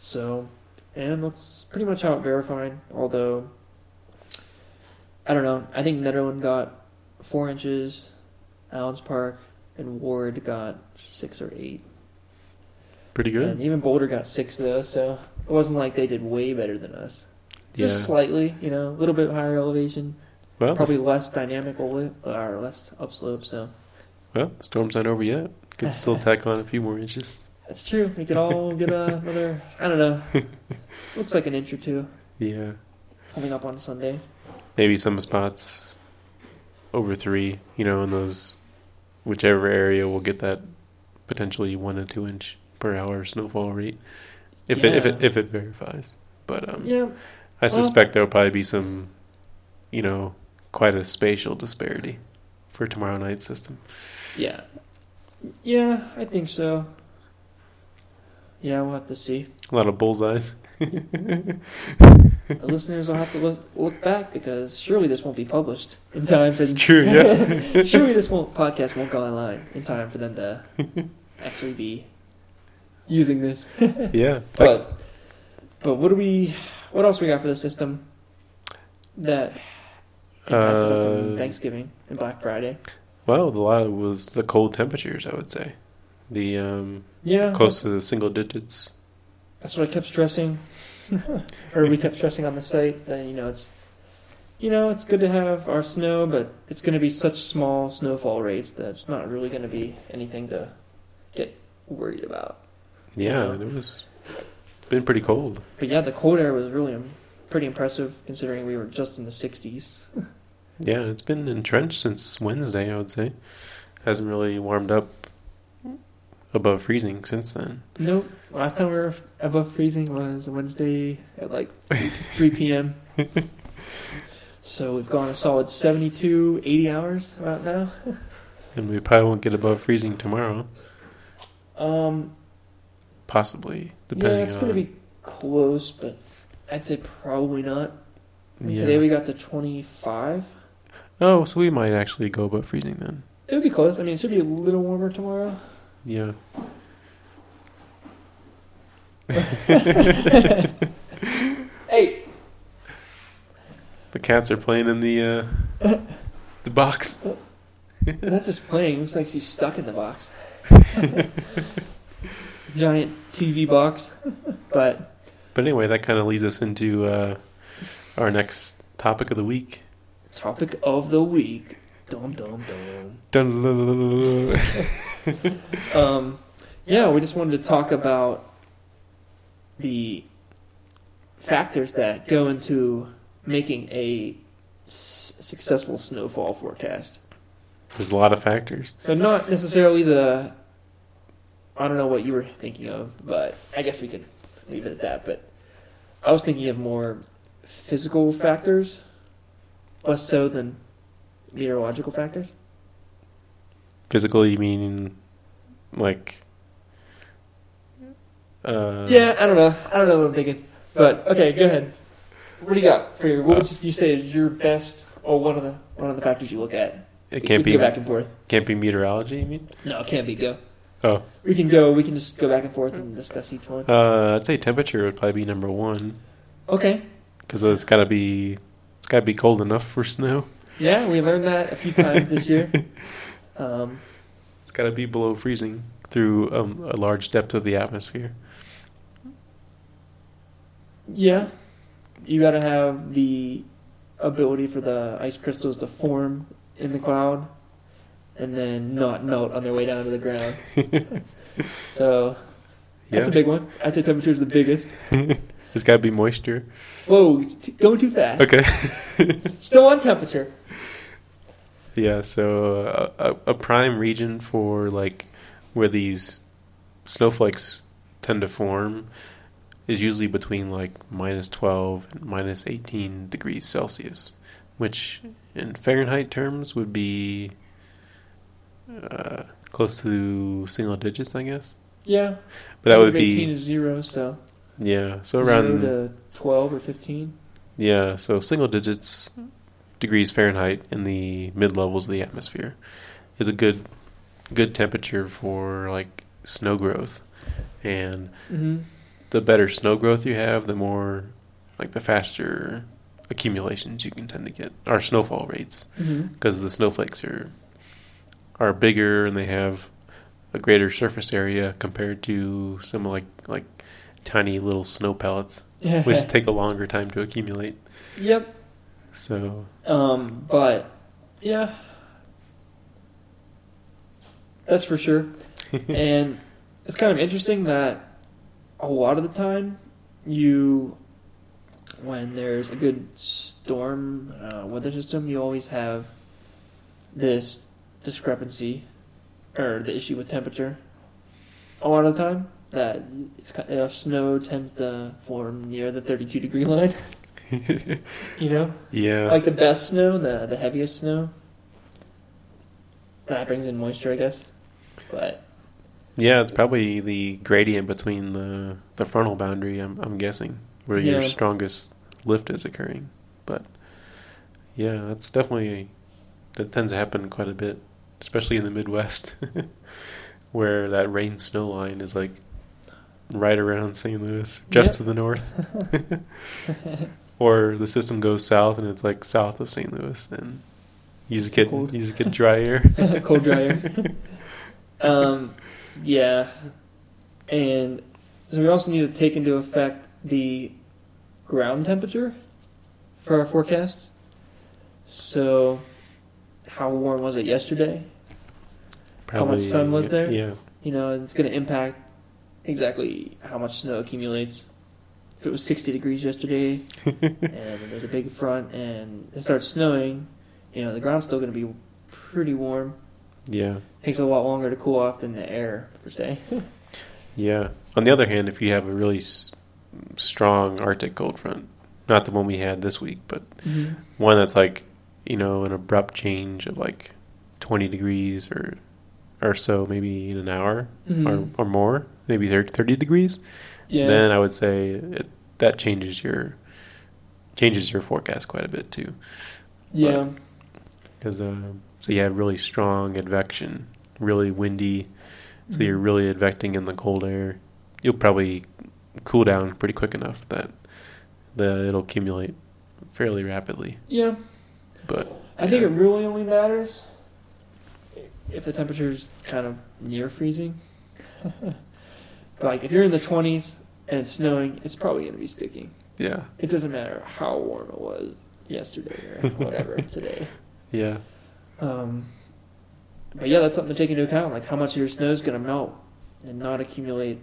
A: So, and that's pretty much how it verified. Although, I don't know. I think Nederland got four inches, Allenspark and Ward got six or eight,
D: Pretty good.
A: and even Boulder got six though. So it wasn't like they did way better than us. Just
D: Yeah.
A: slightly, you know, a little bit higher elevation,
D: Well,
A: probably less dynamic or or less upslope. So
D: well, the storm's not over yet. Could still tack on a few more inches.
A: That's true. We could all get uh, another. I don't know. Looks like an inch or two
D: Yeah,
A: coming up on Sunday.
D: maybe some spots over three. You know, in those whichever area will get that potentially one to two inch per hour snowfall rate, if it if it
A: Yeah.
D: if it verifies. But um,
A: Yeah,
D: I
A: Well-
D: suspect there'll probably be some, you know, quite a spatial disparity for tomorrow night's system.
A: Yeah. Yeah, I think so. Yeah, we'll have to see.
D: A lot of bullseyes.
A: The listeners will have to look, look back because surely this won't be published in time for.
D: It's true, yeah.
A: surely this won't podcast won't go online in time for them to actually be using this.
D: yeah.
A: But but what do we? What else we got for the system that impacted us on
D: Uh,
A: Thanksgiving and Black Friday?
D: Well, a lot was the cold temperatures, I would say. The um,
A: Yeah,
D: close to the single digits.
A: That's what I kept stressing, or we kept stressing on the site that you know it's, you know, it's good to have our snow, but it's going to be such small snowfall rates that it's not really going to be anything to get worried about.
D: Yeah, it was been pretty cold.
A: But yeah, the cold air was really pretty impressive considering we were just in the 60s.
D: Yeah, it's been entrenched since Wednesday, I would say. Hasn't really warmed up above freezing since then.
A: Nope. Last time we were above freezing was Wednesday at like 3 p.m. so we've gone a solid 72, 80 hours about now.
D: And we probably won't get above freezing tomorrow.
A: Um,
D: Possibly, depending
A: yeah, it's
D: on.
A: going to be close, but I'd say probably not.
D: Yeah.
A: Today we got to 25.
D: Oh, so we might actually go above freezing then.
A: It would be close. I mean, it should be a little warmer tomorrow.
D: Yeah.
A: Hey,
D: The cats are playing in the uh, the box.
A: that's just playing. Looks like she's stuck in the box. Giant TV box. but
D: But anyway, that kind of leads us into uh, our next topic of the week.
A: topic of the week. Dum dum dum. Um, yeah, we just wanted to talk about the factors that go into making a s- successful snowfall forecast.
D: There's a lot of factors.
A: So not necessarily the I don't know what you were thinking of, but I guess we could leave it at that. But I was thinking of more physical factors, less so than meteorological factors.
D: Physical, you mean like. Uh,
A: Yeah, I don't know. I don't know what I'm thinking. But okay, go ahead. What do you got for your? What would you say is your best, or one of the one of the factors you look at?
D: It
A: We
D: can't
A: can
D: be
A: go back and forth.
D: can't be meteorology. You mean?
A: No, it can't be. Go.
D: Oh,
A: We can go. We can just go back and forth and discuss each one.
D: uh, I'd say temperature would probably be number one
A: Okay.
D: because it's gotta be it's gotta be cold enough for snow.
A: Yeah, we learned that a few times this year. Um,
D: It's gotta be below freezing through um, a large depth of the atmosphere.
A: yeah, you got to have the ability for the ice crystals to form in the cloud and then not melt on their way down to the ground. so that's
D: Yeah.
A: a big one. I say temperature is the biggest.
D: There's gotta be moisture.
A: Whoa, t- going too fast.
D: Okay.
A: Still on temperature.
D: Yeah, so uh, a, a prime region for like where these snowflakes tend to form is usually between like minus 12 and minus 18 degrees Celsius, which in Fahrenheit terms would be uh, close to single digits, I guess.
A: Yeah.
D: But that would
A: 18
D: be
A: is zero, so
D: yeah, so
A: zero
D: around
A: to 12 or 15.
D: Yeah, so single digits degrees Fahrenheit in the mid levels of the atmosphere is a good good temperature for like snow growth. And
A: Mm-hmm.
D: the better snow growth you have, the more like the faster accumulations you can tend to get or snowfall rates
A: Mm-hmm.
D: because the snowflakes are are bigger and they have a greater surface area compared to some like like tiny little snow pellets which take a longer time to accumulate.
A: yep.
D: So
A: Um, but yeah, that's for sure. and it's kind of interesting that a lot of the time you when there's a good storm uh, weather system you always have this discrepancy or the issue with temperature. A lot of the time that snow tends to form near the 32 degree line you know
D: yeah,
A: like the best snow, the the heaviest snow. That brings in moisture, I guess. But
D: yeah, it's probably the gradient between the the frontal boundary. I'm I'm guessing where your strongest lift is occurring. But yeah, that's definitely that tends to happen quite a bit, especially in the Midwest, where that rain snow line is like right around St. Louis, just
A: Yep.
D: to the north. or the system goes south and it's like south of St. Louis, then you just get
A: cold.
D: you just get dry air.
A: cold dryer. um, yeah, and so we also need to take into effect the ground temperature for our forecasts. So, how warm was it yesterday? How much sun was there?
D: Yeah.
A: You know, it's going to impact exactly how much snow accumulates. It was 60 degrees yesterday and there's a big front and it starts snowing, you know, the ground's still going to be pretty warm.
D: Yeah.
A: Takes a lot longer to cool off than the air, per se.
D: Yeah. On the other hand, if you have a really s- strong Arctic cold front, not the one we had this week, but
A: Mm-hmm.
D: one that's like, you know, an abrupt change of like 20 degrees or or so, maybe in an hour
A: Mhm.
D: or, or more, maybe 30, 30 degrees,
A: Yeah.
D: then I would say it, that changes your changes your forecast quite a bit too.
A: yeah.
D: because uh, so you have really strong advection, really windy, so you're really advecting in the cold air. You'll probably cool down pretty quick enough that the it'll accumulate fairly rapidly.
A: Yeah.
D: But
A: I think it really only matters if the temperature's kind of near freezing. but like if you're in the 20s and it's snowing, it's probably going to be sticking.
D: yeah,
A: It doesn't matter how warm it was yesterday or whatever today.
D: yeah,
A: Um, but yeah, that's something to take into account, like how much of your snow is going to melt and not accumulate.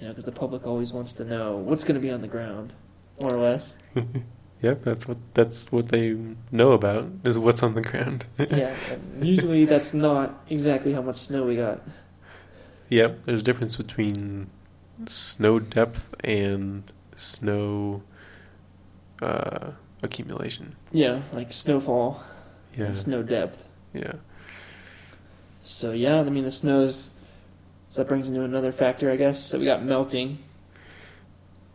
A: You know, because the public always wants to know what's going to be on the ground, more or less.
D: yep. That's what that's what they know about is what's on the ground.
A: yeah, usually that's not exactly how much snow we got.
D: Yep. There's a difference between snow depth and snow uh, accumulation.
A: Yeah, like snowfall
D: Yeah,
A: and snow depth.
D: yeah.
A: So yeah, I mean the snows. So that brings into another factor, I guess. So we got melting,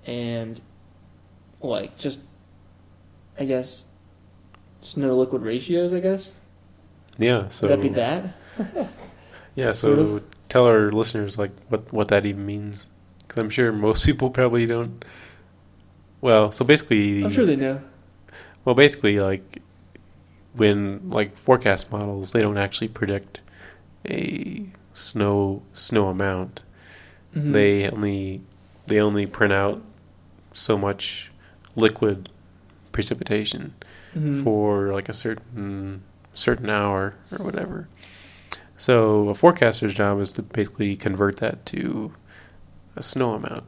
A: and like just, I guess, snow liquid ratios. I guess
D: Yeah. So
A: would that be that?
D: Yeah. So
A: Sort of.
D: tell our listeners like what what that even means, because I'm sure most people probably don't. Well, so basically,
A: I'm sure they know.
D: well, basically, like when like forecast models, they don't actually predict a snow snow amount.
A: Mhm.
D: They only they only print out so much liquid precipitation
A: Mhm.
D: for like a certain certain hour or whatever. So a forecaster's job is to basically convert that to a snow amount.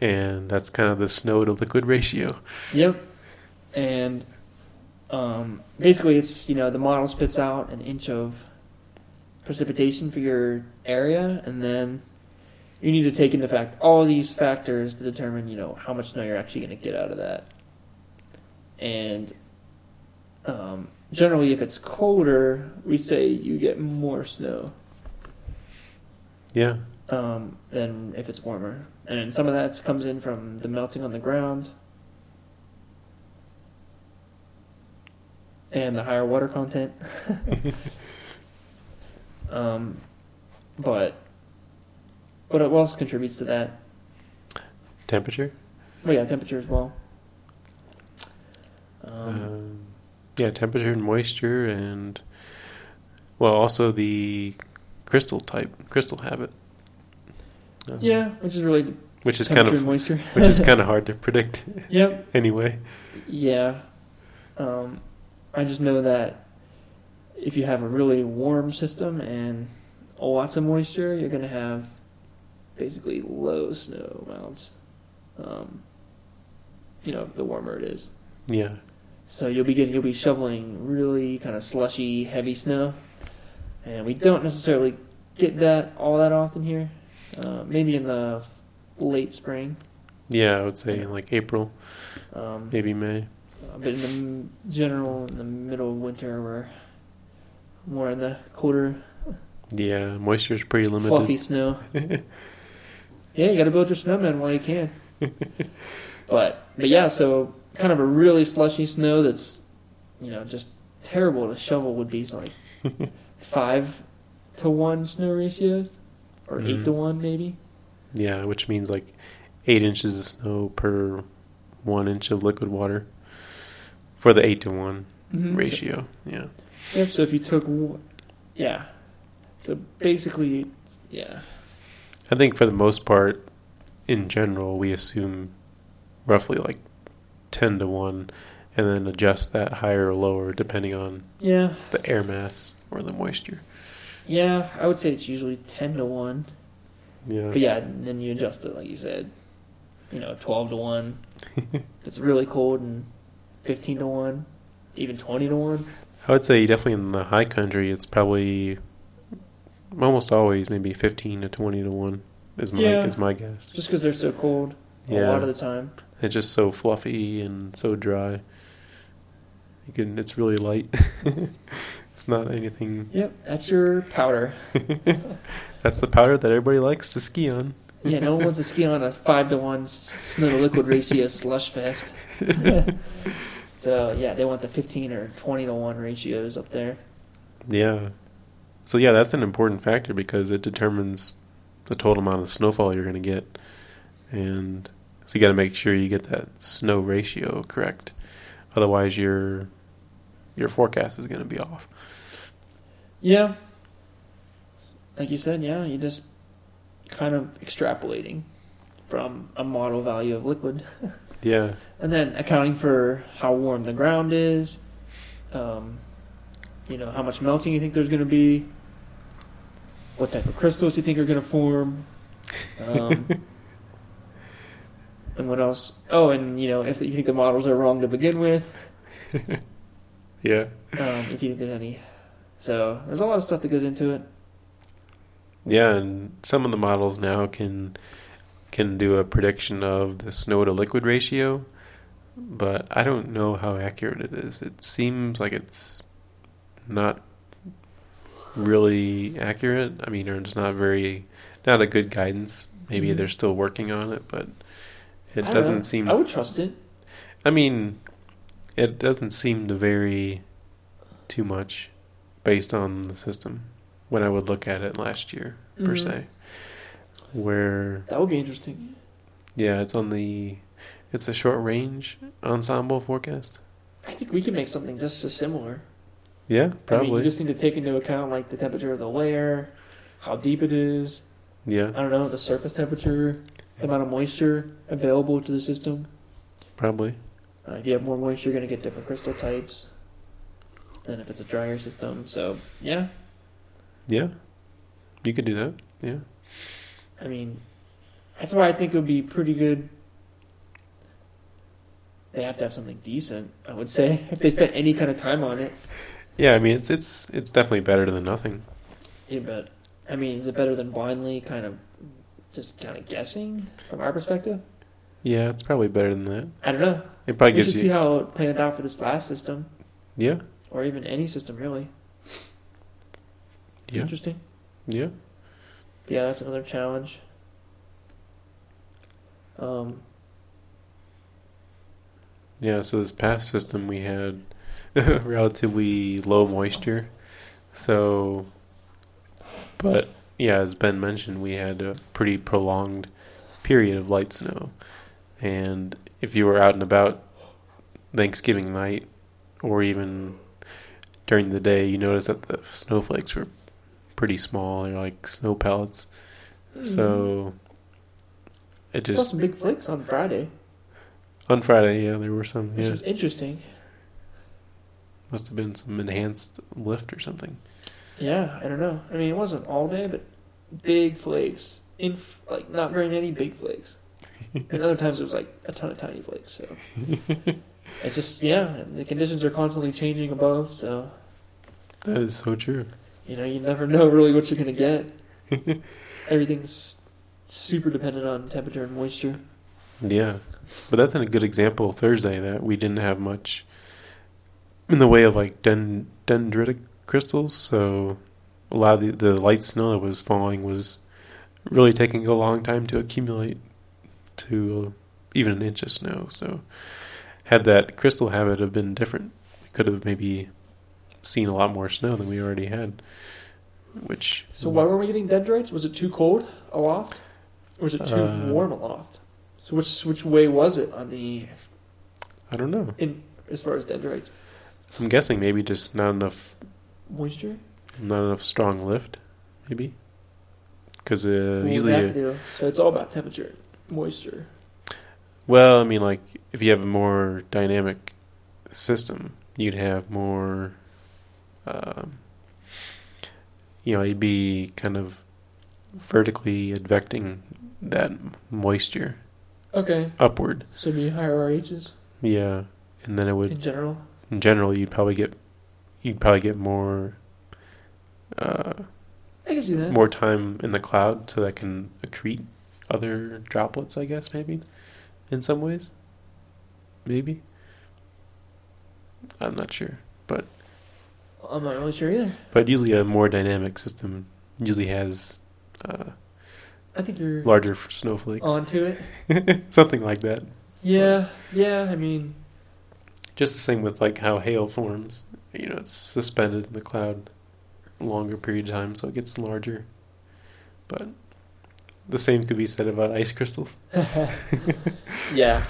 D: And that's kind of the snow to liquid ratio.
A: Yep. And um, basically, it's you know the model spits out an inch of precipitation for your area, and then you need to take into fact all these factors to determine you know how much snow you're actually going to get out of that. And um, generally, if it's colder, we say you get more snow
D: Yeah.
A: Um, than if it's warmer. And some of that comes in from the melting on the ground and the higher water content. um, but what else contributes to that?
D: Temperature?
A: Well, yeah, temperature as well. Um,
D: Um, yeah, temperature and moisture and well also the crystal type, crystal habit. Um,
A: yeah, which is really
D: Which is kind of
A: moisture.
D: which is kind of hard to predict
A: yep.
D: anyway.
A: Yeah. Um, I just know that if you have a really warm system and lots of moisture, you're going to have basically low snow amounts. Um, you know, the warmer it is.
D: Yeah.
A: So you'll be getting, you'll be shoveling really kind of slushy, heavy snow, and we don't necessarily get that all that often here. Uh, maybe in the late spring,
D: Yeah, I would say in like April,
A: um,
D: maybe May.
A: Uh, but in the m- general, in the middle of winter, we're more in the colder,
D: Yeah, moisture is pretty limited.
A: fluffy snow. Yeah, you got to build your snowman while you can. but but yeah, so kind of a really slushy snow that's you know just terrible to shovel would be like five to one snow ratios, or eight
D: Mhm.
A: to one maybe.
D: Yeah, which means like eight inches of snow per one inch of liquid water for the eight to one
A: Mhm.
D: ratio. Yeah.
A: So, yep. So if you took, yeah. So basically, yeah.
D: I think for the most part, in general, we assume roughly like 10 to 1 and then adjust that higher or lower depending on
A: Yeah,
D: the air mass or the moisture.
A: Yeah, I would say it's usually ten to one.
D: Yeah.
A: But yeah, and then you adjust it like you said. You know, twelve to one. if it's really cold and fifteen to one, even twenty to one.
D: I would say definitely in the high country, it's probably almost always maybe 15 to 20 to 1 is my,
A: Yeah.
D: is my guess.
A: Just because they're so cold a lot of the time.
D: It's just so fluffy and so dry. You can, it's really light. it's not anything.
A: Yep, that's your powder.
D: That's the powder that everybody likes to ski on.
A: Yeah, no one wants to ski on a five to one snow to liquid ratio slush fest. so yeah, they want the fifteen or twenty to one ratios up there.
D: Yeah. So yeah, that's an important factor because it determines the total amount of snowfall you're going to get, and so you got to make sure you get that snow ratio correct. Otherwise, your your forecast is going to be off.
A: Yeah. Like you said, yeah, you just kind of extrapolating from a model value of liquid.
D: Yeah.
A: And then accounting for how warm the ground is, um, you know, how much melting you think there's going to be, what type of crystals you think are going to form, um, and what else? Oh, and you know, if you think the models are wrong to begin with,
D: Yeah.
A: um, if you think there's any. So there's a lot of stuff that goes into it.
D: Yeah, and some of the models now can can do a prediction of the snow to liquid ratio, but I don't know how accurate it is. It seems like it's not really accurate. I mean, or it's not very, not a good guidance. Maybe
A: Mhm.
D: they're still working on it, but it doesn't
A: know.
D: seem.
A: I would trust it.
D: I mean, it doesn't seem to vary too much based on the system when I would look at it last year per
A: Mhm.
D: se. Where
A: That would be interesting.
D: yeah, it's on the it's a short range ensemble forecast.
A: I think we could make something just as similar.
D: Yeah,
A: I mean,
D: probably.
A: you just need to take into account like the temperature of the layer, how deep it is.
D: yeah,
A: I don't know the surface temperature, the amount of moisture available to the system.
D: probably.
A: Uh, if you have more moisture, you're going to get different crystal types than if it's a dryer system. So yeah,
D: Yeah, you could do that. Yeah,
A: I mean, that's why I think it would be pretty good. They have to have something decent, I would say, if they spent any kind of time on it.
D: yeah. I mean, it's it's it's definitely better than nothing.
A: Yeah, but I mean, is it better than blindly kind of just kind of guessing from our perspective?
D: Yeah, it's probably better than that.
A: I don't know.
D: It probably
A: we
D: gives
A: should
D: you.
A: see how it panned out for this last system,
D: yeah,
A: or even any system really.
D: yeah,
A: Interesting.
D: yeah.
A: Yeah, that's another challenge. Um,
D: Yeah, so this past system we had relatively low moisture. So, but yeah, as Ben mentioned, we had a pretty prolonged period of light snow. And if you were out and about Thanksgiving night or even during the day, you notice that the snowflakes were pretty small. They're like snow pellets. Mm-hmm. So it
A: I saw
D: just
A: some big flakes on Friday,
D: on Friday, yeah, there were some.
A: which
D: Yeah,
A: was interesting.
D: must have been some enhanced lift or something.
A: Yeah, I don't know. I mean, it wasn't all day, but big flakes. In like not very many big flakes. and other times it was like a ton of tiny flakes. So it's just yeah, the conditions are constantly changing above. So
D: That is so true.
A: you know you never know really what you're gonna get. Everything's super dependent on temperature and moisture.
D: Yeah, but that's a good example Thursday that we didn't have much in the way of like den- dendritic crystals. So a lot of the, the light snow that was falling was really taking a long time to accumulate to even an inch of snow. So had that crystal habit have been different, we could have maybe seen a lot more snow than we already had. Which
A: So why were we getting dendrites? Was it too cold aloft, or was it too
D: Uh,
A: warm aloft? So which which way was it on the
D: I don't know.
A: in as far as dendrites
D: I'm guessing maybe just not enough
A: moisture?
D: Not enough strong lift, maybe. Because uh,
A: was
D: usually?
A: So it's all about temperature, moisture.
D: Well, I mean, like if you have a more dynamic system, you'd have more. Um, you know, you'd be kind of vertically advecting that moisture
A: Okay,
D: upward.
A: so it'd be higher RHs
D: Yeah, and then it would,
A: in general.
D: in general, you'd probably get, you'd probably get more. Uh,
A: I can see that.
D: more time in the cloud so that can accrete other droplets, I guess, maybe, in some ways. Maybe. I'm not sure. But
A: I'm not really sure either.
D: but usually a more dynamic system usually has uh,
A: I think you're
D: larger snowflakes.
A: onto it.
D: Something like that.
A: Yeah, yeah. I mean,
D: Just the same with like how hail forms. You know, it's suspended in the cloud a longer period of time, so it gets larger. But the same could be said about ice crystals.
A: yeah,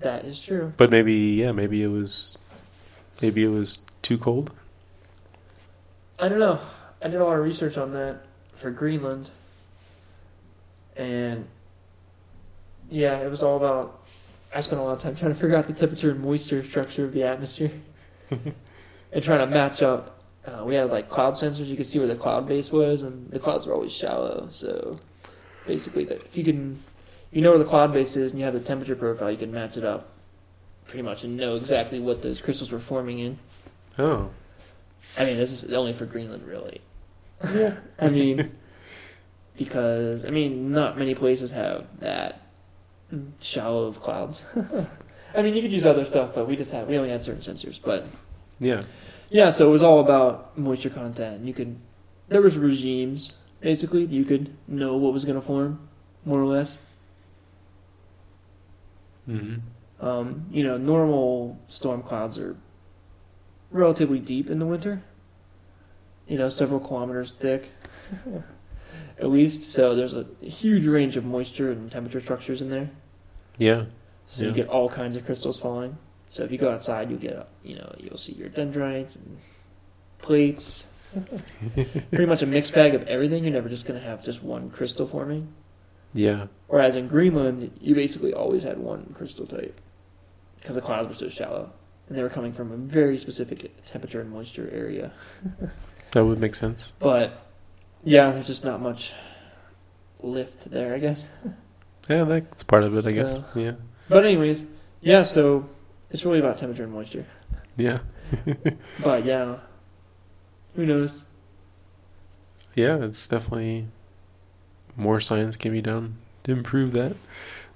A: that is true.
D: But maybe, yeah, maybe it was, maybe it was too cold.
A: I don't know. I did a lot of research on that for Greenland, and yeah, it was all about. I spent a lot of time trying to figure out the temperature and moisture structure of the atmosphere, and trying to match up. Uh, we had like cloud sensors; you could see where the cloud base was, and the clouds were always shallow. So basically, the, if you can, you know where the cloud base is, and you have the temperature profile, you can match it up pretty much and know exactly what those crystals were forming in.
D: Oh,
A: I mean, this is only for Greenland, really. Yeah. I mean, because I mean, not many places have that shallow of clouds. I mean, you could use other stuff, but we just have we only have certain sensors. But
D: yeah,
A: Yeah, so it was all about moisture content. You could, there was regimes basically. You could know what was going to form, more or less.
D: hmm
A: Um, you know, normal storm clouds are relatively deep in the winter. You know, several kilometers thick, at least. So there's a huge range of moisture and temperature structures in there.
D: Yeah.
A: So you get all kinds of crystals falling. So if you go outside, you get, uh, you know, you'll see your dendrites and plates. Pretty much a mixed bag of everything. You're never just going to have just one crystal forming.
D: Yeah.
A: Whereas in Greenland, you basically always had one crystal type because the clouds were so shallow and they were coming from a very specific temperature and moisture area.
D: That would make sense.
A: But yeah, there's just not much lift there, I guess.
D: Yeah, that's part of it, I guess. Yeah.
A: But anyways, yeah. So it's really about temperature and moisture.
D: Yeah.
A: But yeah, who knows?
D: Yeah, it's definitely more science can be done to improve that.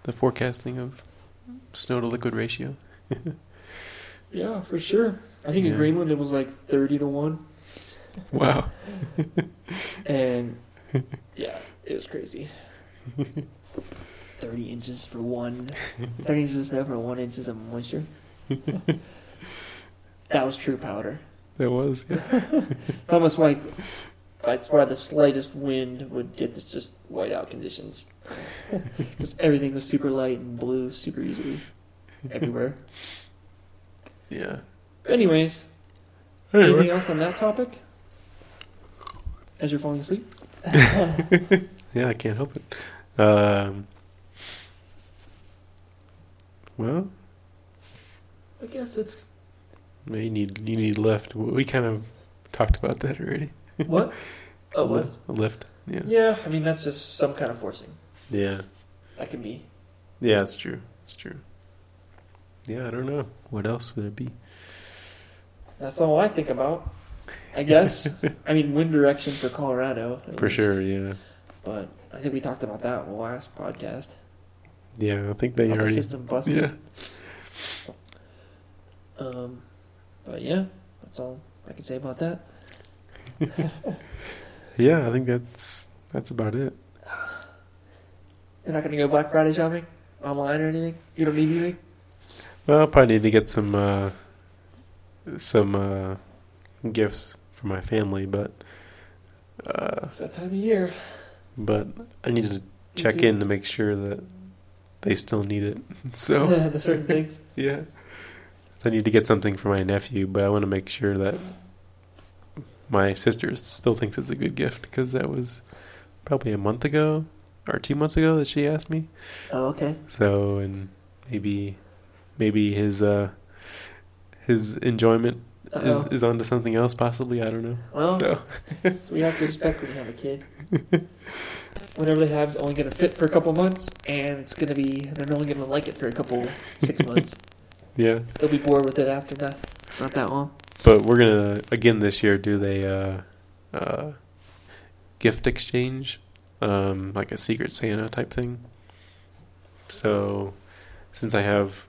D: The forecasting of snow to liquid ratio.
A: Yeah, for sure. I think in Greenland it was like thirty to one,
D: Wow.
A: and yeah, it was crazy. Thirty inches for one. 30 inches of snow for one inches of moisture. that was true powder.
D: That was. Yeah.
A: It's almost like that's why the slightest wind would get this just whiteout conditions. Because everything was super light and blew super easily everywhere.
D: yeah.
A: But anyways, anything else on that topic? As you're falling asleep?
D: Yeah, I can't help it. Um, well,
A: I guess it's
D: you need you need lift. We kind of talked about that already.
A: what? A, what?
D: lift. A lift. Yeah.
A: Yeah, I mean that's just some kind of forcing.
D: Yeah.
A: That can be.
D: Yeah, it's true. It's true. Yeah, I don't know. What else would it be?
A: That's all I think about. I guess. I mean, wind direction for Colorado.
D: For
A: least.
D: sure, yeah.
A: But I think we talked about that in the last podcast.
D: Yeah, I think they
A: How the
D: already.
A: system busted.
D: Yeah.
A: Um, but yeah, that's all I can say about that.
D: Yeah, I think that's that's about it.
A: You're not gonna go Black Friday shopping online or anything. You don't need anything.
D: Well, I'll probably need to get some uh, some uh, gifts for my family, but uh,
A: It's that time of year.
D: but I need to check in to make sure that they still need it. So
A: the certain things.
D: yeah, I need to get something for my nephew, but I want to make sure that my sister still thinks it's a good gift because that was probably a month ago or two months ago that she asked me.
A: Oh, okay.
D: So and maybe maybe his uh his enjoyment is
A: Uh-oh.
D: is onto something else possibly. I don't know.
A: Well,
D: So
A: you have to expect when you have a kid. Whatever they have is only gonna fit for a couple months, and it's gonna be they're only gonna like it for a couple six months.
D: yeah,
A: They'll be bored with it after that. Not that long.
D: but we're gonna again this year do the uh, uh, gift exchange, um, like a Secret Santa type thing. So since I have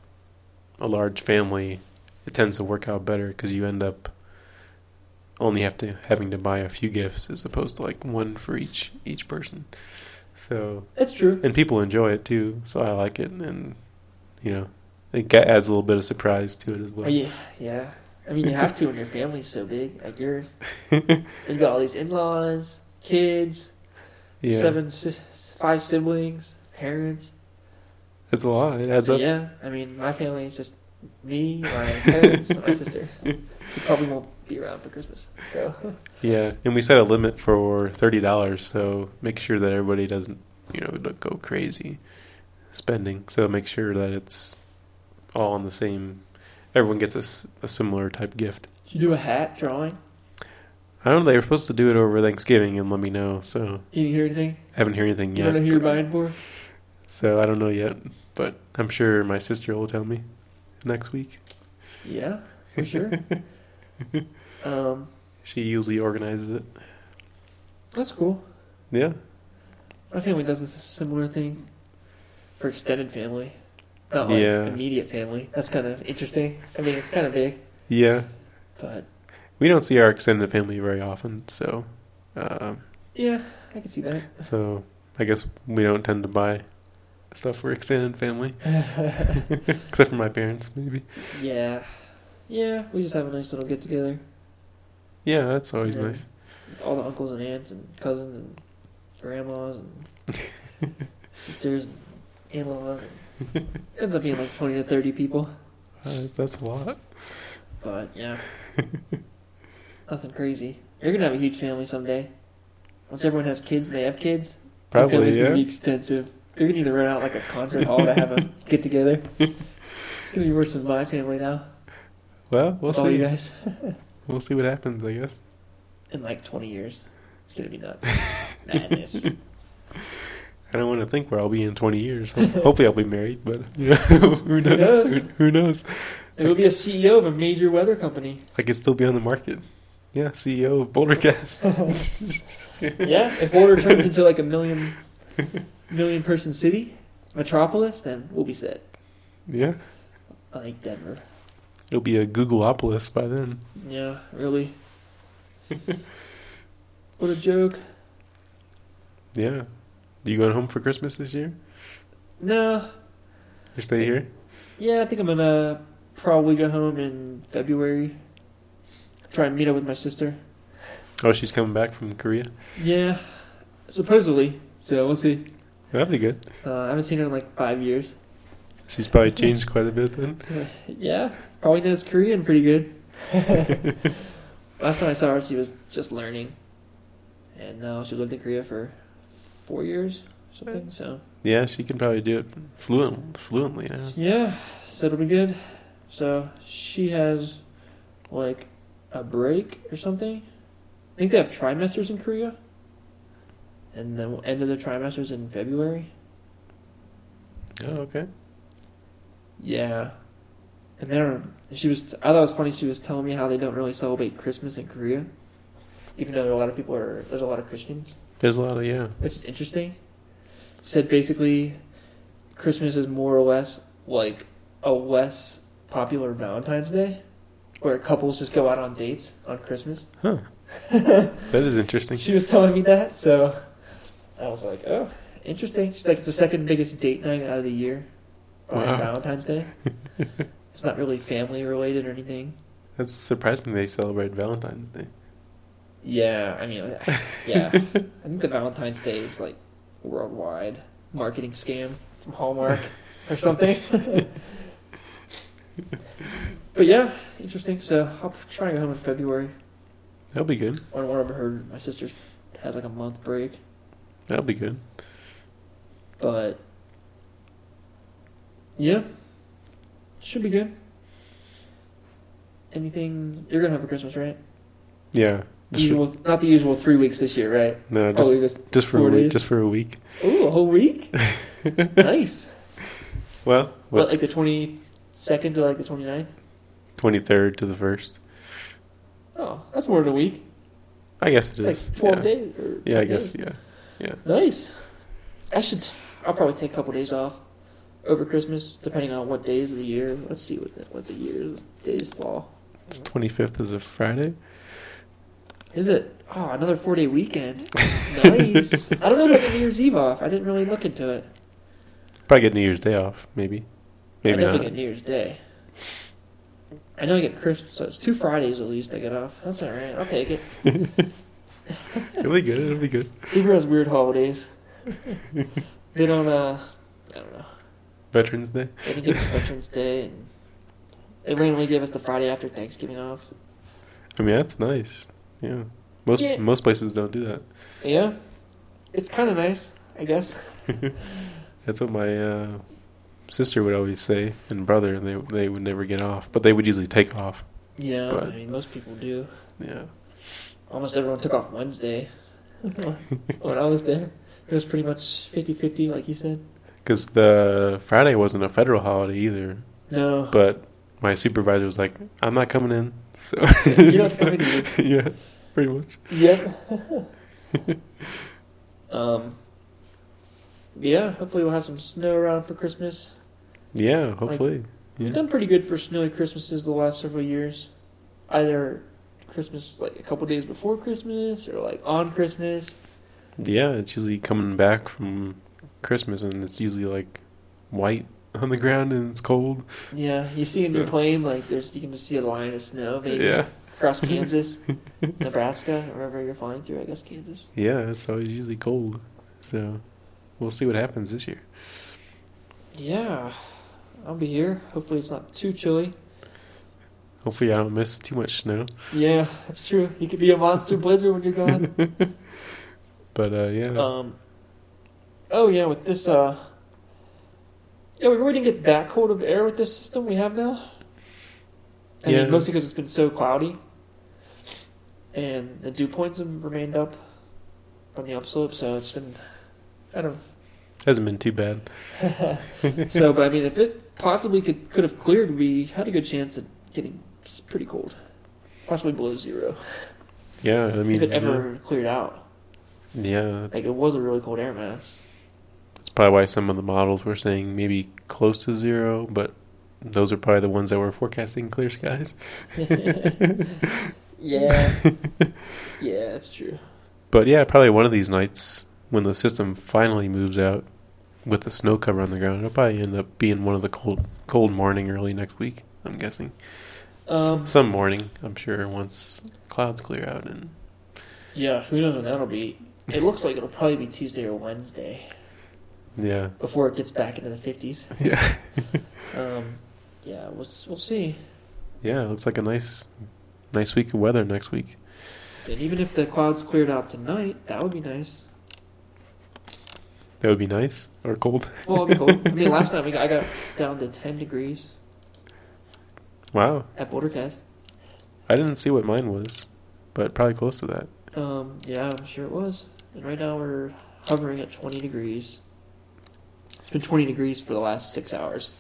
D: a large family, it tends to work out better because you end up only have to having to buy a few gifts as opposed to like one for each each person. So
A: That's true.
D: and people enjoy it too, so I like it, and you know, it adds a little bit of surprise to it as well.
A: Oh, Are you, yeah. I mean, you have to when your family's so big, like yours. You've got all these in-laws, kids,
D: yeah,
A: seven, five siblings, parents.
D: it's a lot. It adds
A: So,
D: up.
A: yeah, I mean, my family is just me, my parents, my sister. Who probably won't be around for Christmas. So
D: Yeah, and we set a limit for thirty dollars, so make sure that everybody doesn't, you know, go crazy spending. So make sure that it's all on the same. Everyone gets a similar type gift.
A: did you do a hat drawing?
D: I don't know. They were supposed to do it over Thanksgiving and let me know, so
A: You didn't hear anything?
D: I haven't heard anything yet.
A: You don't know who you're buying for?
D: So I don't know yet, but I'm sure my sister will tell me next week.
A: Yeah, for sure. um,
D: She usually organizes it.
A: that's cool.
D: Yeah.
A: My family does a similar thing for extended family. Not like
D: Yeah.
A: immediate family. That's kind of interesting. I mean, it's kind of big,
D: Yeah.
A: but
D: we don't see our extended family very often, so um,
A: Yeah, I can see that.
D: so I guess we don't tend to buy stuff for extended family, except for my parents, maybe.
A: yeah, yeah. We just have a nice little get together.
D: Yeah, that's always
A: Yeah.
D: nice.
A: All the uncles and aunts and cousins and grandmas and sisters and in-laws. And ends up being like twenty to thirty people.
D: Uh, that's a lot.
A: But yeah, nothing crazy. You're gonna have a huge family someday. Once everyone has kids and they have kids, your
D: Probably,
A: family's gonna be extensive. You're gonna need to rent out like a concert hall to have a get together. It's gonna be worse than my family now.
D: Well, we'll
A: all you
D: see.
A: guys
D: We'll see what happens, I guess.
A: in like 20 years. It's gonna be nuts. Madness.
D: I don't want to think where I'll be in 20 years. Hopefully, I'll be married, but yeah, who knows?
A: knows?
D: Who, who knows?
A: It will be a CEO of a major weather company.
D: I could still be on the market. Yeah, CEO of Bouldercast.
A: Yeah, if Boulder turns into like a million million person city, metropolis, then we'll be set.
D: yeah,
A: Like Denver.
D: it'll be a Googleopolis by then.
A: Yeah, really. what a joke.
D: Yeah. Do you going home for Christmas this year?
A: No.
D: Or stay here?
A: Yeah, I think I'm gonna probably go home in February. Try and meet up with my sister.
D: Oh, she's coming back from Korea.
A: Yeah, supposedly. So we'll see.
D: That'd be good.
A: Uh, I haven't seen her in like five years.
D: She's probably changed quite a bit then.
A: yeah, probably knows Korean pretty good. Last time I saw her, she was just learning, and now she lived in Korea for four years, or something. So
D: Yeah, she can probably do it fluent, fluently now.
A: yeah, so it'll be good. So she has like a break or something. I think they have trimesters in Korea, and the end of the trimesters in February.
D: Oh, okay.
A: Yeah. And then she was. I thought it was funny. She was telling me how they don't really celebrate Christmas in Korea, even though a lot of people are. There's a lot of Christians,
D: There's a lot of, yeah.
A: which is interesting. Said basically, Christmas is more or less like a less popular Valentine's Day, where couples just go out on dates on Christmas.
D: Huh. That is interesting.
A: She was telling me that, so I was like, oh, interesting. She's like, it's the second biggest date night out of the year on
D: Wow.
A: Valentine's Day. it's not really family related or anything.
D: That's surprising they celebrate Valentine's Day.
A: Yeah, I mean, yeah. I think the Valentine's Day is like worldwide marketing scam from Hallmark or something. but yeah, interesting. So I'll try and go home in February.
D: That'll be good.
A: Or one of her, my sister has like a month break.
D: That'll be good.
A: But yeah, should be good. Anything you're gonna have for Christmas, right?
D: Yeah. Just for,
A: not the usual three weeks this year, right?
D: no, oh, just
A: Probably just
D: just for a week.
A: days.
D: Just for a week.
A: ooh a whole week. nice.
D: Well,
A: What,
D: what?
A: like the twenty second to like the 29th?
D: Twenty third to the first.
A: Oh, that's more than a week.
D: I guess it
A: It's
D: is.
A: like twelve
D: yeah.
A: days. Or
D: Yeah, I guess.
A: days.
D: Yeah.
A: Nice. I should. I'll probably take a couple days off over Christmas, depending on what days of the year. Let's see what the, what the year's days fall.
D: It's twenty fifth is a Friday.
A: Is it? Oh, another four day weekend. nice. I don't know if I get New Year's Eve off. I didn't really look into it.
D: Probably get New Year's Day off. Maybe.
A: I
D: Maybe
A: definitely
D: not.
A: get New Year's Day. I know I get Christmas, so it's two Fridays at least I get off. That's alright. I'll take it.
D: It'll be good. It'll be good.
A: Uber has weird holidays. they don't, uh, I don't know.
D: Veterans Day.
A: They didn't give us Veterans Day, and they randomly gave us the Friday after Thanksgiving off.
D: I mean, that's nice. Yeah. Most
A: Yeah.
D: most places don't do that.
A: Yeah, it's kind of nice, I guess.
D: That's what my uh, sister would always say, and brother, and they they would never get off, but they would usually take off.
A: Yeah,
D: But-
A: I mean most people do.
D: Yeah.
A: Almost everyone took off Wednesday when I was there. It was pretty much 50-50, like you said.
D: Because the Friday wasn't a federal holiday either,
A: No,
D: but my supervisor was like, "I'm not coming in." So
A: you don't come in either.
D: yeah, pretty much.
A: Yep. um. Yeah, hopefully we'll have some snow around for Christmas.
D: Yeah, hopefully.
A: We've
D: Yeah.
A: done pretty good for snowy Christmases the last several years. Either Christmas like a couple days before Christmas or like on Christmas.
D: Yeah, it's usually coming back from Christmas, and it's usually like white on the ground and it's cold.
A: Yeah, you see in your plane like there's you can just see a line of snow maybe
D: Yeah,
A: across Kansas, Nebraska, wherever you're flying through. I guess Kansas.
D: yeah, it's always usually cold. So we'll see what happens this year.
A: Yeah, I'll be here. Hopefully it's not too chilly.
D: Hopefully, I don't miss too much snow.
A: Yeah, that's true. You could be a monster blizzard when you're gone.
D: But uh, yeah,
A: Um. Oh yeah, with this uh. Yeah, we really didn't get that cold of air with this system we have now. I
D: Yeah.
A: mean, mostly because it's been so cloudy, and the dew points have remained up from the upslope, so it's been kind of.
D: hasn't been too bad.
A: so, but I mean, if it possibly could could have cleared, we had a good chance at getting pretty cold, possibly below zero,
D: Yeah, I mean,
A: if it ever cleared out.
D: yeah,
A: Like it was a really cold air mass.
D: Probably why some of the models were saying maybe close to zero, but those are probably the ones that were forecasting clear skies.
A: yeah. Yeah, that's true.
D: But yeah, probably one of these nights when the system finally moves out with the snow cover on the ground, it'll probably end up being one of the cold cold morning early next week. I'm guessing. S-
A: Um,
D: some morning, I'm sure, once clouds clear out and
A: yeah, who knows when that'll be. It looks like it'll probably be Tuesday or Wednesday
D: yeah,
A: before it gets back into the 50s.
D: yeah,
A: Um, yeah, we'll, we'll see.
D: yeah. Looks like a nice, nice week of weather next week.
A: And even if the clouds cleared out tonight, that would be nice.
D: That would be nice or cold.
A: Well, it'd be cold. I mean, last time we got, I got down to 10 degrees
D: Wow,
A: at Bouldercast.
D: I didn't see what mine was, but probably close to that.
A: Um, yeah, I'm sure it was. And right now we're hovering at 20 degrees. It's been 20 degrees for the last six hours.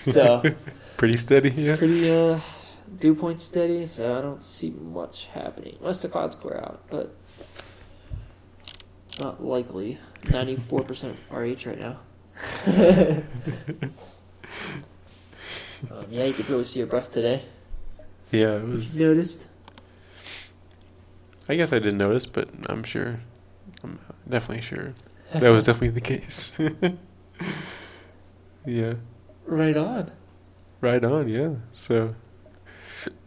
A: So.
D: Pretty steady.
A: It's
D: Yeah.
A: pretty uh dew point steady, so I don't see much happening. Unless the clouds clear out, but not likely. Ninety four percent RH right now. um, yeah, you could really see your breath today.
D: Yeah, it was.
A: You noticed.
D: I guess I didn't notice, but I'm sure. I'm definitely sure. That was definitely the case. Yeah.
A: right on.
D: Right on, yeah. So,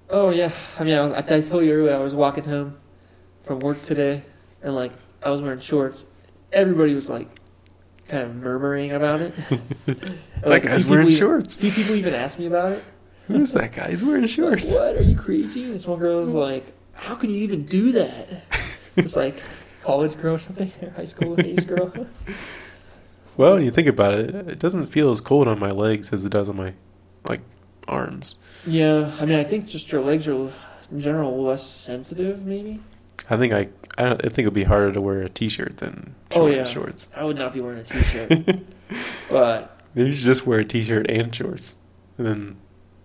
A: Oh yeah, I mean, I, was, I, told you earlier I was walking home from work today, and like I was wearing shorts. Everybody was like, kind of murmuring about it.
D: That
A: like,
D: guy's wearing
A: even-
D: shorts.
A: A few people even asked me about it.
D: Who's that guy? He's wearing shorts.
A: What? Are you crazy? And this one girl was like, How can you even do that? It's like college girl or something, or high school age girl.
D: Well, when you think about it, it doesn't feel as cold on my legs as it does on my, like, arms.
A: Yeah, I mean, I think just your legs are in general less sensitive, maybe.
D: I think I, I, don't, I think it'd be harder to wear a t-shirt than
A: shorts.
D: Oh,
A: yeah.
D: shorts.
A: I would not be wearing a t-shirt, but
D: Maybe you should just wear a t-shirt and shorts, and then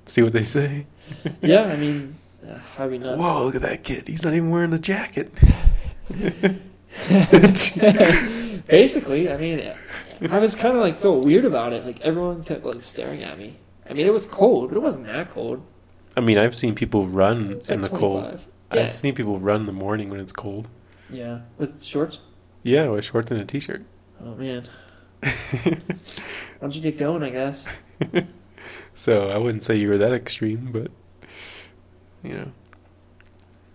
D: see what they say.
A: yeah, I mean, uh, I'd.
D: Whoa, look at that kid. He's not even wearing a jacket.
A: Basically, I mean, I was kind of like felt weird about it. Like everyone kept like staring at me. I mean, it was cold, but it wasn't that cold.
D: I mean, I've seen people run
A: It's
D: in
A: like
D: the cold.
A: Yeah,
D: I've seen people run in the morning when it's cold.
A: yeah, with shorts.
D: Yeah, with shorts and a t-shirt.
A: Oh man, why don't you get going? I guess.
D: So I wouldn't say you were that extreme, but you know,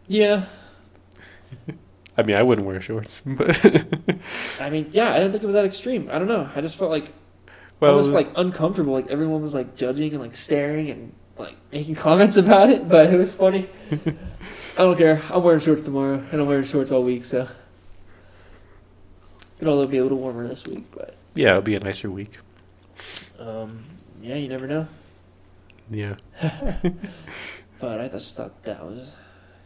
A: Yeah,
D: I mean, I wouldn't wear shorts, but
A: I mean, yeah, I didn't think it was that extreme. I don't know. I just felt like
D: well,
A: almost
D: it was-
A: like uncomfortable. Like everyone was like judging and like staring and like making comments about it, but it was funny. I don't care. I'm wearing shorts tomorrow, and I'm wearing shorts all week, so it'll be a little warmer this week. But
D: yeah, it'll be a nicer week.
A: um, yeah, you never know.
D: Yeah,
A: But I just thought that was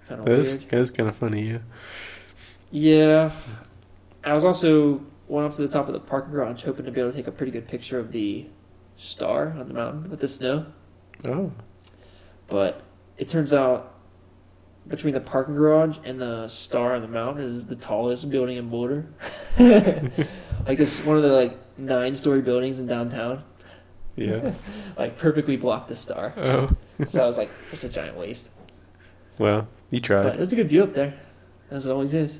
A: kind of weird.
D: that's kind of funny. Yeah,
A: Yeah, I was also went up to the top of the parking garage, hoping to be able to take a pretty good picture of the star on the mountain with the snow.
D: oh,
A: But it turns out between the parking garage and the star on the mountain is the tallest building in Boulder. like it's one of the like nine story buildings in downtown.
D: yeah,
A: Like perfectly blocked the star.
D: oh,
A: So I was like, it's a giant waste.
D: Well, you tried.
A: But
D: tried.
A: there's a good view up there, as it always is.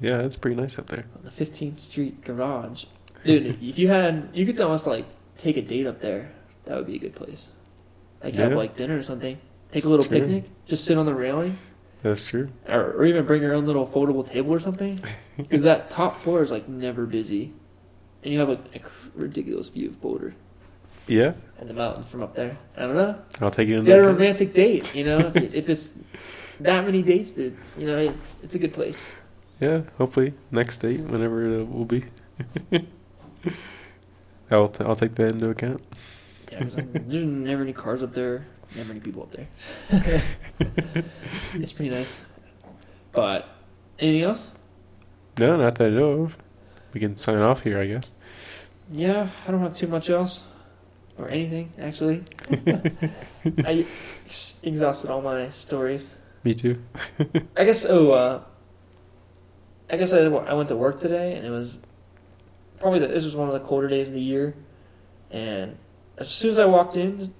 D: Yeah, it's pretty nice up there.
A: On the 15th Street garage, dude. if you had, you could almost like take a date up there. That would be a good place. Like have like dinner or something. Take a little
D: Sure.
A: picnic. Just sit on the railing,
D: That's true.
A: or, or even bring your own little foldable table or something. Because that top floor is like never busy, and you have a, a ridiculous view of Boulder
D: Yeah,
A: and the mountains from up there. I don't know.
D: I'll take you
A: got a romantic date, you know. if, if it's that many dates, that you know, it, it's a good place.
D: Yeah, hopefully next date, whenever it will be. I'll I'll take that into account.
A: Yeah, there's never any cars up there, never any people up there. it's pretty nice. But anything else?
D: No, not that I know of. We can sign off here, I guess.
A: Yeah, I don't have too much else or anything actually. I exhausted all my stories.
D: Me too.
A: I guess. Oh, uh, I guess I, I went to work today, and it was probably the, this was one of the colder days of the year. And as soon as I walked in,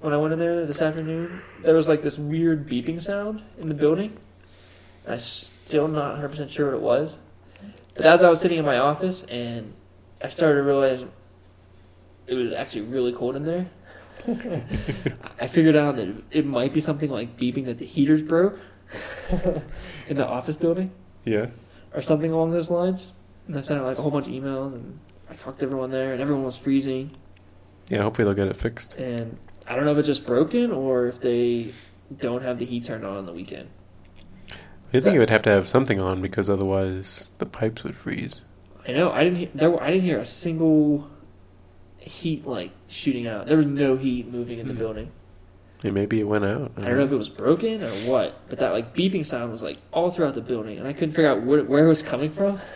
A: when I went in there this afternoon, there was like this weird beeping sound in the building. I'm still not 100 percent sure what it was. But as I was sitting in my office, and I started to realize it was actually really cold in there. I figured out that it might be something like beeping that the heaters broke in the office building
D: Yeah.
A: Or something along those lines. And I sent out like a whole bunch of emails and I talked to everyone there and everyone was freezing.
D: Yeah, hopefully they'll get it fixed.
A: And I don't know if it's just broken or if they don't have the heat turned on on the weekend.
D: I think it would have to have something on because otherwise the pipes would freeze.
A: I know I didn't hear, there. were- I didn't hear a single heat like shooting out. There was no heat moving in the
D: Hmm.
A: building.
D: Maybe it went out.
A: I don't know if it was broken or what, but that like beeping sound was like all throughout the building, and I couldn't figure out where, where it was coming from.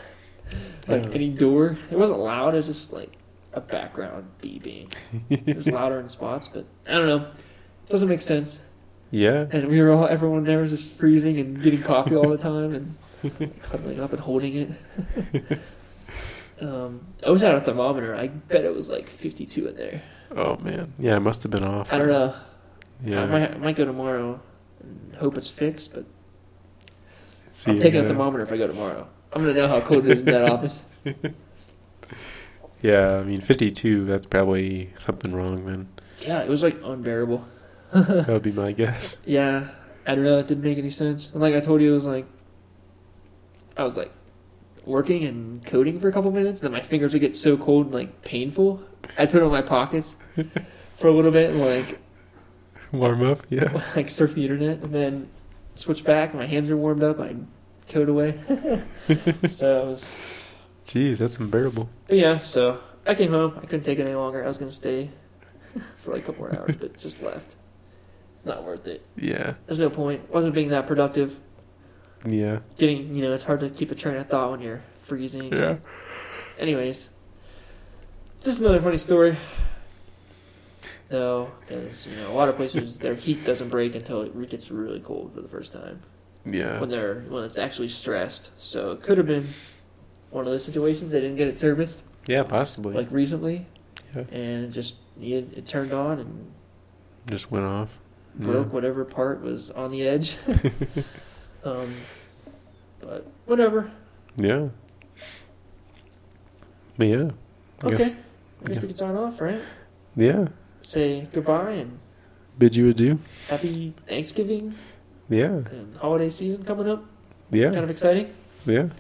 A: Like
D: Yeah.
A: any door, it wasn't loud. It was just like a background beeping. It was louder in spots, but I don't know. It doesn't make sense.
D: Yeah.
A: And we were all everyone there was just freezing and getting coffee all the time and cuddling up and holding it. um, I wish I had a thermometer. I bet it was like 52 in there.
D: Oh man. Yeah, it must have been off.
A: I don't know.
D: Yeah.
A: I might, I might go tomorrow and hope it's fixed, but
D: See
A: I'm taking a thermometer if I go tomorrow. I'm gonna know how cold it is in that office.
D: Yeah, I mean 52. That's probably something wrong then.
A: Yeah, it was like unbearable.
D: That would be my guess.
A: Yeah, I don't know. It didn't make any sense. And like I told you, it was like I was like working and coding for a couple minutes. And then my fingers would get so cold and like painful. I'd put it in my pockets for a little bit and like
D: Warm up. Yeah.
A: like surf the internet, and then switch back. My hands are warmed up. I'd code away. so it was.
D: Jeez, that's unbearable.
A: But yeah, so I came home. I couldn't take it any longer. I was gonna stay for like a couple more hours, but just left. It's not worth it.
D: Yeah.
A: There's no point. Wasn't being that productive.
D: Yeah.
A: Getting, you know, it's hard to keep a train of thought when you're freezing.
D: Yeah.
A: Anyways, just another funny story. Though, because you know, a lot of places their heat doesn't break until it gets really cold for the first time
D: Yeah.
A: when they're when it's actually stressed. So it could have been one of those situations they didn't get it serviced
D: Yeah, possibly.
A: like recently,
D: Yeah.
A: and it just needed it turned on and
D: Just went off.
A: broke whatever part was on the edge. um, but whatever.
D: Yeah. But yeah. I
A: Okay,
D: guess-
A: I guess
D: yeah.
A: we can sign off, right?
D: Yeah.
A: Say goodbye and
D: Bid you adieu.
A: happy Thanksgiving
D: Yeah.
A: and holiday season coming up.
D: Yeah.
A: Kind of exciting.
D: Yeah.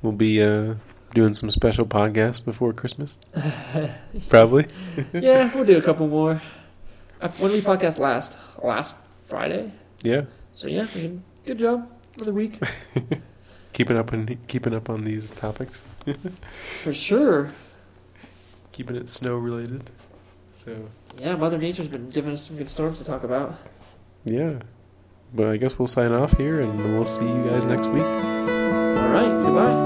D: We'll be uh, doing some special podcasts before Christmas. Probably.
A: yeah, we'll do a couple more. Uh, When did we podcast last? Last Friday.
D: Yeah.
A: So yeah, we can, good job. Another week
D: Keeping up on keeping up on these topics.
A: for sure.
D: Keeping it snow related. So
A: Yeah, Mother Nature's been giving us some good storms to talk about.
D: yeah. But I guess we'll sign off here and we'll see you guys next week.
A: All right, goodbye.